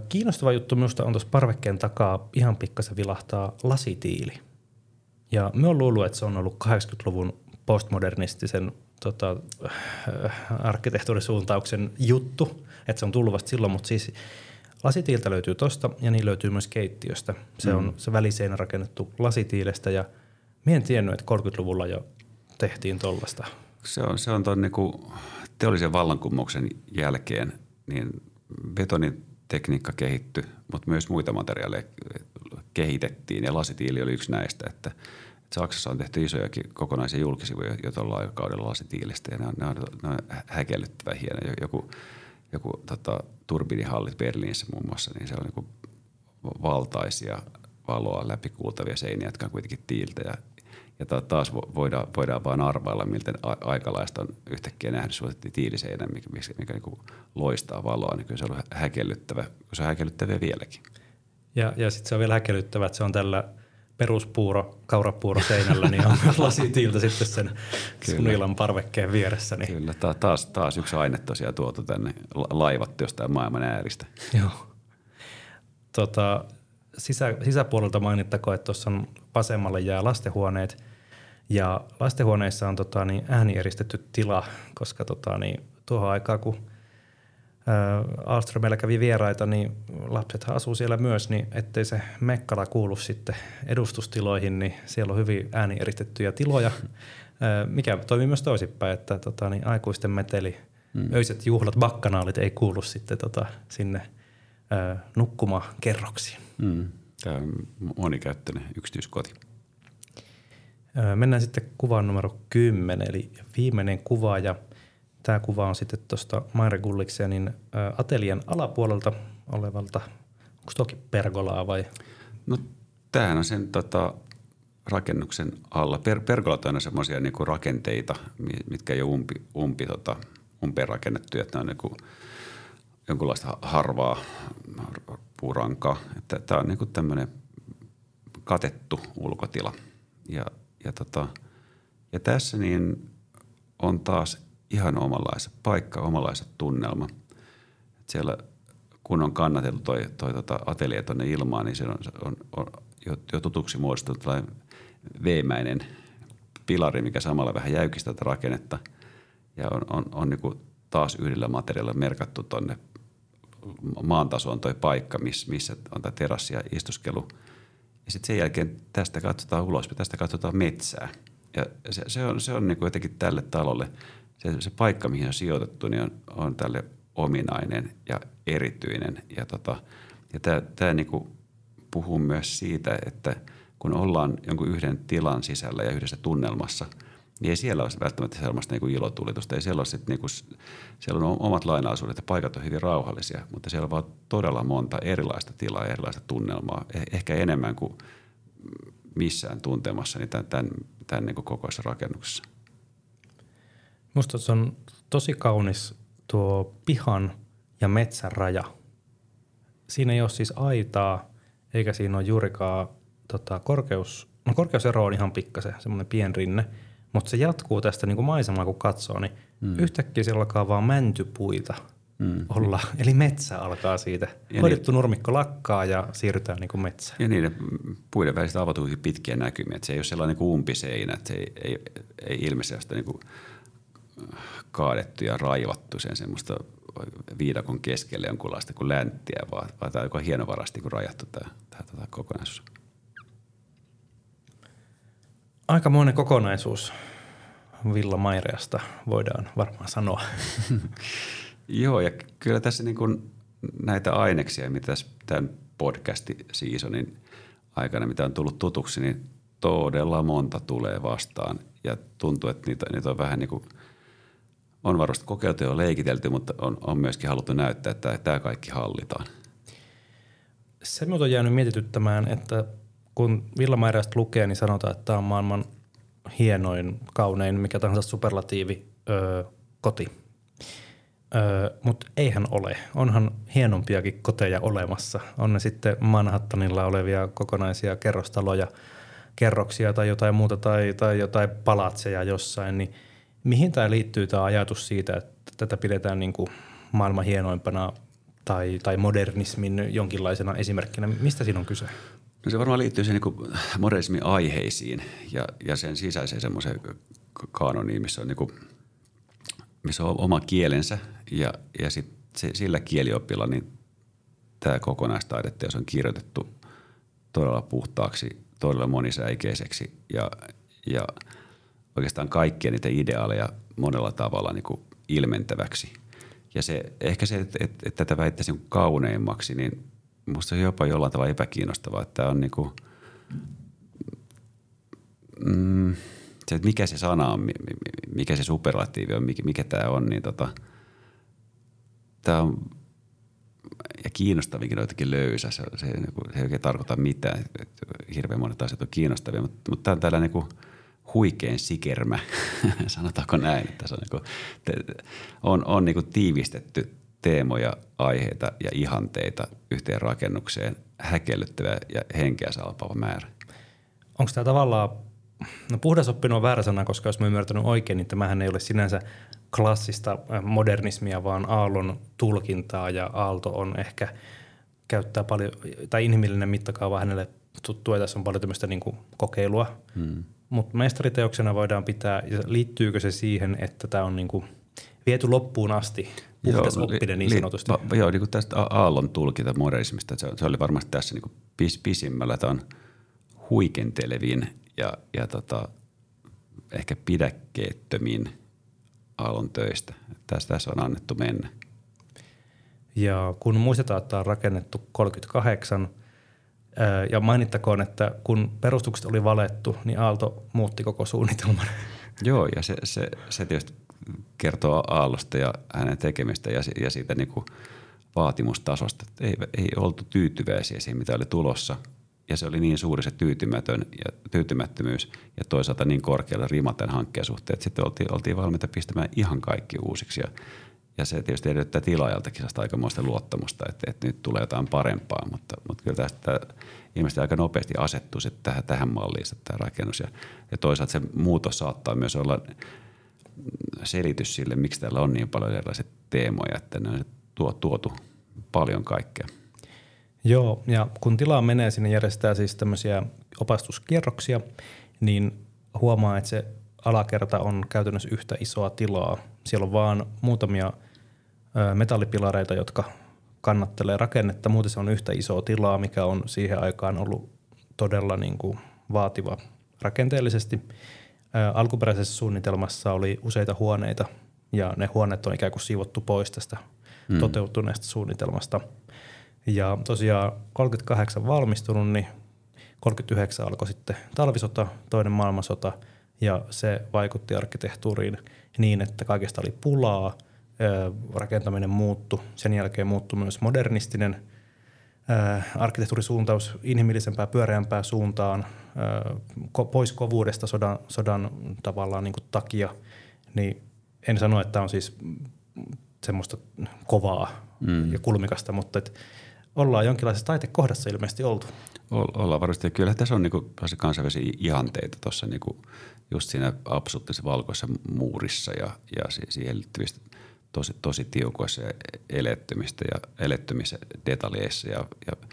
kiinnostava juttu minusta on tuossa parvekkeen takaa ihan pikkasen vilahtaa lasitiili. Ja me on luullut, että se on ollut 80-luvun postmodernistisen tota, äh, arkkitehtuurisuuntauksen juttu, että se on tullut vasta silloin, mutta siis lasitiiltä löytyy tosta ja niin löytyy myös keittiöstä. Se mm. on se väliseinä rakennettu lasitiilestä ja me en tiennyt, että 30-luvulla jo tehtiin tollasta. Se on, se on tuon niinku teollisen vallankumouksen jälkeen, niin betonin tekniikka kehittyi, mutta myös muita materiaaleja kehitettiin ja lasitiili oli yksi näistä, että Saksassa on tehty isojakin kokonaisia julkisivuja jo tuolla aikakaudella lasitiilistä ja ne on, ne on, ne on häkellyttävän hieno. Joku, joku tota, turbiinihallit Berliinissä muun muassa, niin se on niin valtaisia valoa läpikuultavia seiniä, jotka on kuitenkin tiiltä ja ja taas voidaan, voidaan vain arvailla, miltä aikalaista on yhtäkkiä nähnyt suositti tiiliseinä, mikä, mikä, mikä niin loistaa valoa, niin kyllä se on häkellyttävä, kun se on häkellyttävä vieläkin. Ja, ja sitten se on vielä häkellyttävä, että se on tällä peruspuuro, kaurapuuro seinällä, niin on lasitiiltä sitten sen Sunilan parvekkeen vieressä. Niin. Kyllä, taas, taas yksi aine tosiaan tuotu tänne laivat jostain maailman ääristä. Joo. Tota, sisä, sisäpuolelta mainittakoon, että tuossa vasemmalle jää lastenhuoneet ja lastenhuoneissa on tota, niin äänieristetty tila, koska tota, niin, tuohon aikaan kun Alströmillä kävi vieraita, niin lapset asuu siellä myös, niin ettei se Mekkala kuulu sitten edustustiloihin, niin siellä on hyvin äänieristettyjä tiloja, mikä toimii myös toisinpäin, että tota, niin aikuisten meteli, mm. öiset juhlat, bakkanaalit ei kuulu sitten tota, sinne nukkumaan kerroksiin. Mm. Tämä on monikäyttöinen yksityiskoti. Mennään sitten kuvaan numero 10, eli viimeinen kuva ja tämä kuva on sitten tuosta Maire Gulliksenin atelien alapuolelta olevalta, onko toki pergolaa vai? No tämähän on sen tota, rakennuksen alla. Per, pergolat on semmoisia niinku rakenteita, mitkä ei ole umpi, umpi, tota, umpeen rakennettuja, että ne on niinku jonkunlaista harvaa puurankaa. Että tämä on niinku tämmöinen katettu ulkotila. Ja ja, tota, ja tässä niin on taas ihan omanlaisa paikka, omanlaisa tunnelma. Et siellä kun on kannateltu toi, toi tota atelje tuonne ilmaan, niin se on, on, on jo, jo tutuksi muodostunut tällainen veemäinen pilari, mikä samalla vähän jäykistää tätä rakennetta. Ja on, on, on niin taas yhdellä materiaalilla merkattu tuonne maan tasoon toi paikka, miss, missä on tämä terassi ja istuskelu – ja sitten sen jälkeen tästä katsotaan ulos, tästä katsotaan metsää. Ja se, se on, se on niin jotenkin tälle talolle, se, se paikka, mihin on sijoitettu, niin on, on tälle ominainen ja erityinen. Ja, tota, ja tämä, tämä niin kuin puhuu myös siitä, että kun ollaan jonkun yhden tilan sisällä ja yhdessä tunnelmassa – niin ei siellä ole välttämättä sellaista niin ilotulitusta. Ei siellä, ole sit, niin kuin, siellä on omat lainaisuudet ja paikat on hyvin rauhallisia, mutta siellä on vaan todella monta erilaista tilaa ja erilaista tunnelmaa. Eh, ehkä enemmän kuin missään tuntemassa niin tämän, tämän, tämän niin kokoisessa rakennuksessa. Minusta se on tosi kaunis tuo pihan ja metsän raja. Siinä ei ole siis aitaa, eikä siinä ole juurikaan tota, korkeus, no korkeusero on ihan pikkasen, semmoinen pienrinne – mutta se jatkuu tästä niin kuin maisemaa, kun katsoo, niin mm. yhtäkkiä siellä alkaa vaan mäntypuita mm. olla. Eli metsä alkaa siitä. Ja Hoidettu niin, nurmikko lakkaa ja siirrytään niin kuin metsään. Ja niin, puiden välistä avautuu pitkiä näkymiä. Että se ei ole sellainen kuin umpiseinä, että se ei, ei, ei ilmeisesti niin kuin kaadettu ja raivattu sen semmoista viidakon keskelle jonkunlaista kuin länttiä, vaan, vaan tämä on hienovarasti kuin rajattu tämä, tämä, tämä kokonaisuus aikamoinen kokonaisuus Villa Maireasta, voidaan varmaan sanoa. Joo, ja kyllä tässä niin kuin näitä aineksia, mitä tämän podcast-seasonin aikana, mitä on tullut tutuksi, niin todella monta tulee vastaan. Ja tuntuu, että niitä, niitä on vähän niin kuin, on varmasti kokeiltu ja leikitelty, mutta on, on myöskin haluttu näyttää, että tämä kaikki hallitaan. Se minut on jäänyt mietityttämään, että kun Villamäärästä lukee, niin sanotaan, että tämä on maailman hienoin, kaunein, mikä tahansa superlatiivi öö, koti. Öö, Mutta eihän ole. Onhan hienompiakin koteja olemassa. On ne sitten Manhattanilla olevia kokonaisia kerrostaloja, kerroksia tai jotain muuta tai, tai jotain palatseja jossain. Niin mihin tämä liittyy tämä ajatus siitä, että tätä pidetään niin kuin maailman hienoimpana tai, tai modernismin jonkinlaisena esimerkkinä? Mistä siinä on kyse? No se varmaan liittyy sen niin modernismin aiheisiin ja, ja sen sisäiseen semmoiseen kaanoniin, missä on, niin kuin, missä on oma kielensä ja, ja sit se, sillä kieliopilla niin tämä kokonaistaideteos on kirjoitettu todella puhtaaksi, todella monisäikeiseksi ja, ja oikeastaan kaikkia niitä ideaaleja monella tavalla niin kuin ilmentäväksi. Ja se, ehkä se, että, että, että tätä väittäisin kauneimmaksi, niin musta on jopa jollain tavalla epäkiinnostavaa, että tämä on niinku, mm, se, että mikä se sana on, mikä se superlatiivi on, mikä, mikä tämä on, niin tota, tämä on ja kiinnostavinkin jotenkin löysä. Se, se, se, se ei oikein tarkoita mitään. Hirveän monet asiat on kiinnostavia, mutta, mutta tämä on tällainen niin huikein sikermä, sanotaanko näin. Että se on, niin kuin, on, on niin kuin tiivistetty teemoja, aiheita ja ihanteita yhteen rakennukseen häkellyttävä ja henkeä salpaava määrä. Onko tämä tavallaan, no puhdasoppinut on väärä sana, koska jos mä ymmärtänyt oikein, niin tämähän ei ole sinänsä klassista äh, modernismia, vaan Aallon tulkintaa ja Aalto on ehkä käyttää paljon, tai inhimillinen mittakaava hänelle tuttu, ja tässä on paljon tämmöistä niin kuin kokeilua. Hmm. Mutta mestariteoksena voidaan pitää, ja liittyykö se siihen, että tämä on niin kuin viety loppuun asti, puhdas oppinen niin sanotusti? Li, va, joo, niin kuin tästä Aallon tulkinta modernismista, se, se oli varmasti tässä niin pis, pisimmällä, tämä on huikentelevin ja, ja tota, ehkä pidäkkeettömin Aallon töistä. Tässä, tässä on annettu mennä. Ja kun muistetaan, että on rakennettu 38, ja mainittakoon, että kun perustukset oli valettu, niin Aalto muutti koko suunnitelman. Joo, ja se, se, se tietysti kertoo Aallosta ja hänen tekemistä ja, ja siitä niin kuin vaatimustasosta. Ei, ei oltu tyytyväisiä siihen, mitä oli tulossa. Ja se oli niin suuri se tyytymätön ja tyytymättömyys ja toisaalta niin korkealla rima tämän hankkeen suhteen, että sitten oltiin, oltiin valmiita pistämään ihan kaikki uusiksi. Ja ja se tietysti edellyttää tilaajaltakin aikamoista luottamusta, että, että nyt tulee jotain parempaa, mutta, mutta kyllä tästä ilmeisesti aika nopeasti asettuu tähän, tähän malliin tämä rakennus. Ja, ja toisaalta se muutos saattaa myös olla selitys sille, miksi täällä on niin paljon erilaisia teemoja, että ne on tuo, tuotu paljon kaikkea. Joo, ja kun tilaa menee, sinne järjestää siis tämmöisiä opastuskierroksia, niin huomaa, että se alakerta on käytännössä yhtä isoa tilaa. Siellä on vaan muutamia metallipilareita, jotka kannattelee rakennetta. Muuten se on yhtä isoa tilaa, mikä on siihen aikaan ollut todella niin kuin vaativa rakenteellisesti. Alkuperäisessä suunnitelmassa oli useita huoneita ja ne huoneet on ikään kuin siivottu pois tästä mm. toteutuneesta suunnitelmasta. Ja tosiaan 38 valmistunut, niin 39 alkoi sitten talvisota, toinen maailmansota – ja se vaikutti arkkitehtuuriin niin, että kaikesta oli pulaa, rakentaminen muuttui, sen jälkeen muuttui myös modernistinen arkkitehtuurisuuntaus inhimillisempää, pyöreämpää suuntaan, pois kovuudesta sodan, sodan tavallaan niin kuin takia, niin en sano, että on siis semmoista kovaa mm. ja kulmikasta, mutta et ollaan jonkinlaisessa taitekohdassa ilmeisesti oltu. Ollaan varmasti. Kyllä tässä on niinku kansainvälisiä ihanteita tuossa niinku just siinä absoluuttisessa valkoisessa muurissa ja, ja siihen liittyvistä tosi, tosi tiukoissa ja elettymistä ja elettymisen detaljeissa ja, ja,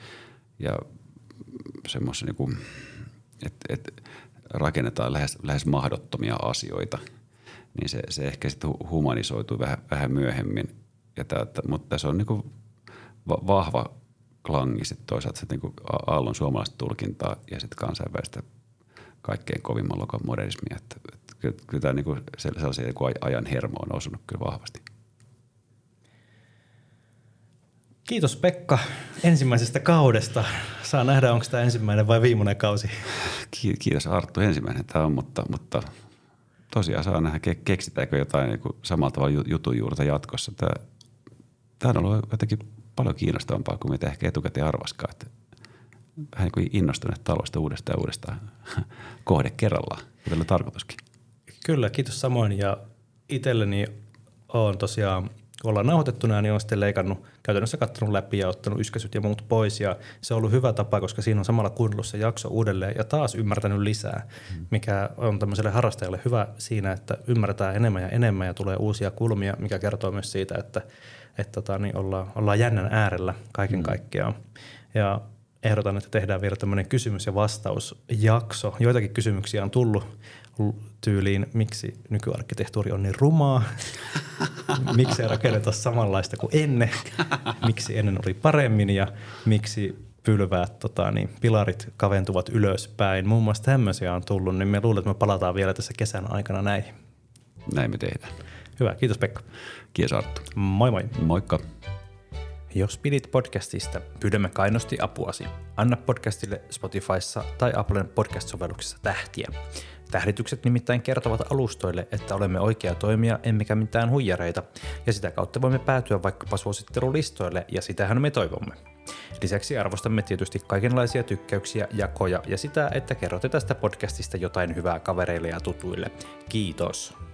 ja semmoisessa niinku, että et rakennetaan lähes, lähes mahdottomia asioita, niin se, se ehkä sitten humanisoituu vähän, vähän myöhemmin. Ja tää, mutta tässä on niinku vahva klangi sitten toisaalta se niinku aallon suomalaista tulkintaa ja sitten kansainvälistä kaikkein kovimman lokon modernismia. Että, että kyllä, tämä niinku sellaisia ajan hermo on osunut kyllä vahvasti. Kiitos Pekka ensimmäisestä kaudesta. Saa nähdä, onko tämä ensimmäinen vai viimeinen kausi. Kiitos Arttu, ensimmäinen tämä on, mutta, mutta tosiaan saa nähdä, keksitäänkö jotain niin samalla tavalla jutun juurta jatkossa. Tämä, tämä on ollut jotenkin paljon kiinnostavampaa kuin mitä ehkä etukäteen arvaskaan. Että vähän niin kuin innostuneet talosta uudestaan ja uudestaan kohde kerrallaan, kuten tarkoituskin. Kyllä, kiitos samoin. Ja itselleni on tosiaan, kun ollaan nauhoitettuna, niin on sitten leikannut, käytännössä katsonut läpi ja ottanut yskäsyt ja muut pois. Ja se on ollut hyvä tapa, koska siinä on samalla kuunnellut se jakso uudelleen ja taas ymmärtänyt lisää, mm. mikä on tämmöiselle harrastajalle hyvä siinä, että ymmärretään enemmän ja enemmän ja tulee uusia kulmia, mikä kertoo myös siitä, että, että tota, niin ollaan, ollaan jännän äärellä kaiken mm. kaikkiaan. Ja ehdotan, että tehdään vielä tämmöinen kysymys- ja vastausjakso. Joitakin kysymyksiä on tullut tyyliin, miksi nykyarkkitehtuuri on niin rumaa, miksi ei rakenneta samanlaista kuin ennen, miksi ennen oli paremmin ja miksi pylväät, tota, niin pilarit kaventuvat ylöspäin. Muun muassa tämmöisiä on tullut, niin me luulen, että me palataan vielä tässä kesän aikana näihin. Näin me tehdään. Hyvä, kiitos Pekka. Kiitos Arttu. Moi moi. Moikka. Jos pidit podcastista, pyydämme kainosti apuasi. Anna podcastille Spotifyssa tai Applen podcast-sovelluksessa tähtiä. Tähditykset nimittäin kertovat alustoille, että olemme oikea toimija emmekä mitään huijareita, ja sitä kautta voimme päätyä vaikkapa suosittelulistoille, ja sitähän me toivomme. Lisäksi arvostamme tietysti kaikenlaisia tykkäyksiä, jakoja ja sitä, että kerrotte tästä podcastista jotain hyvää kavereille ja tutuille. Kiitos!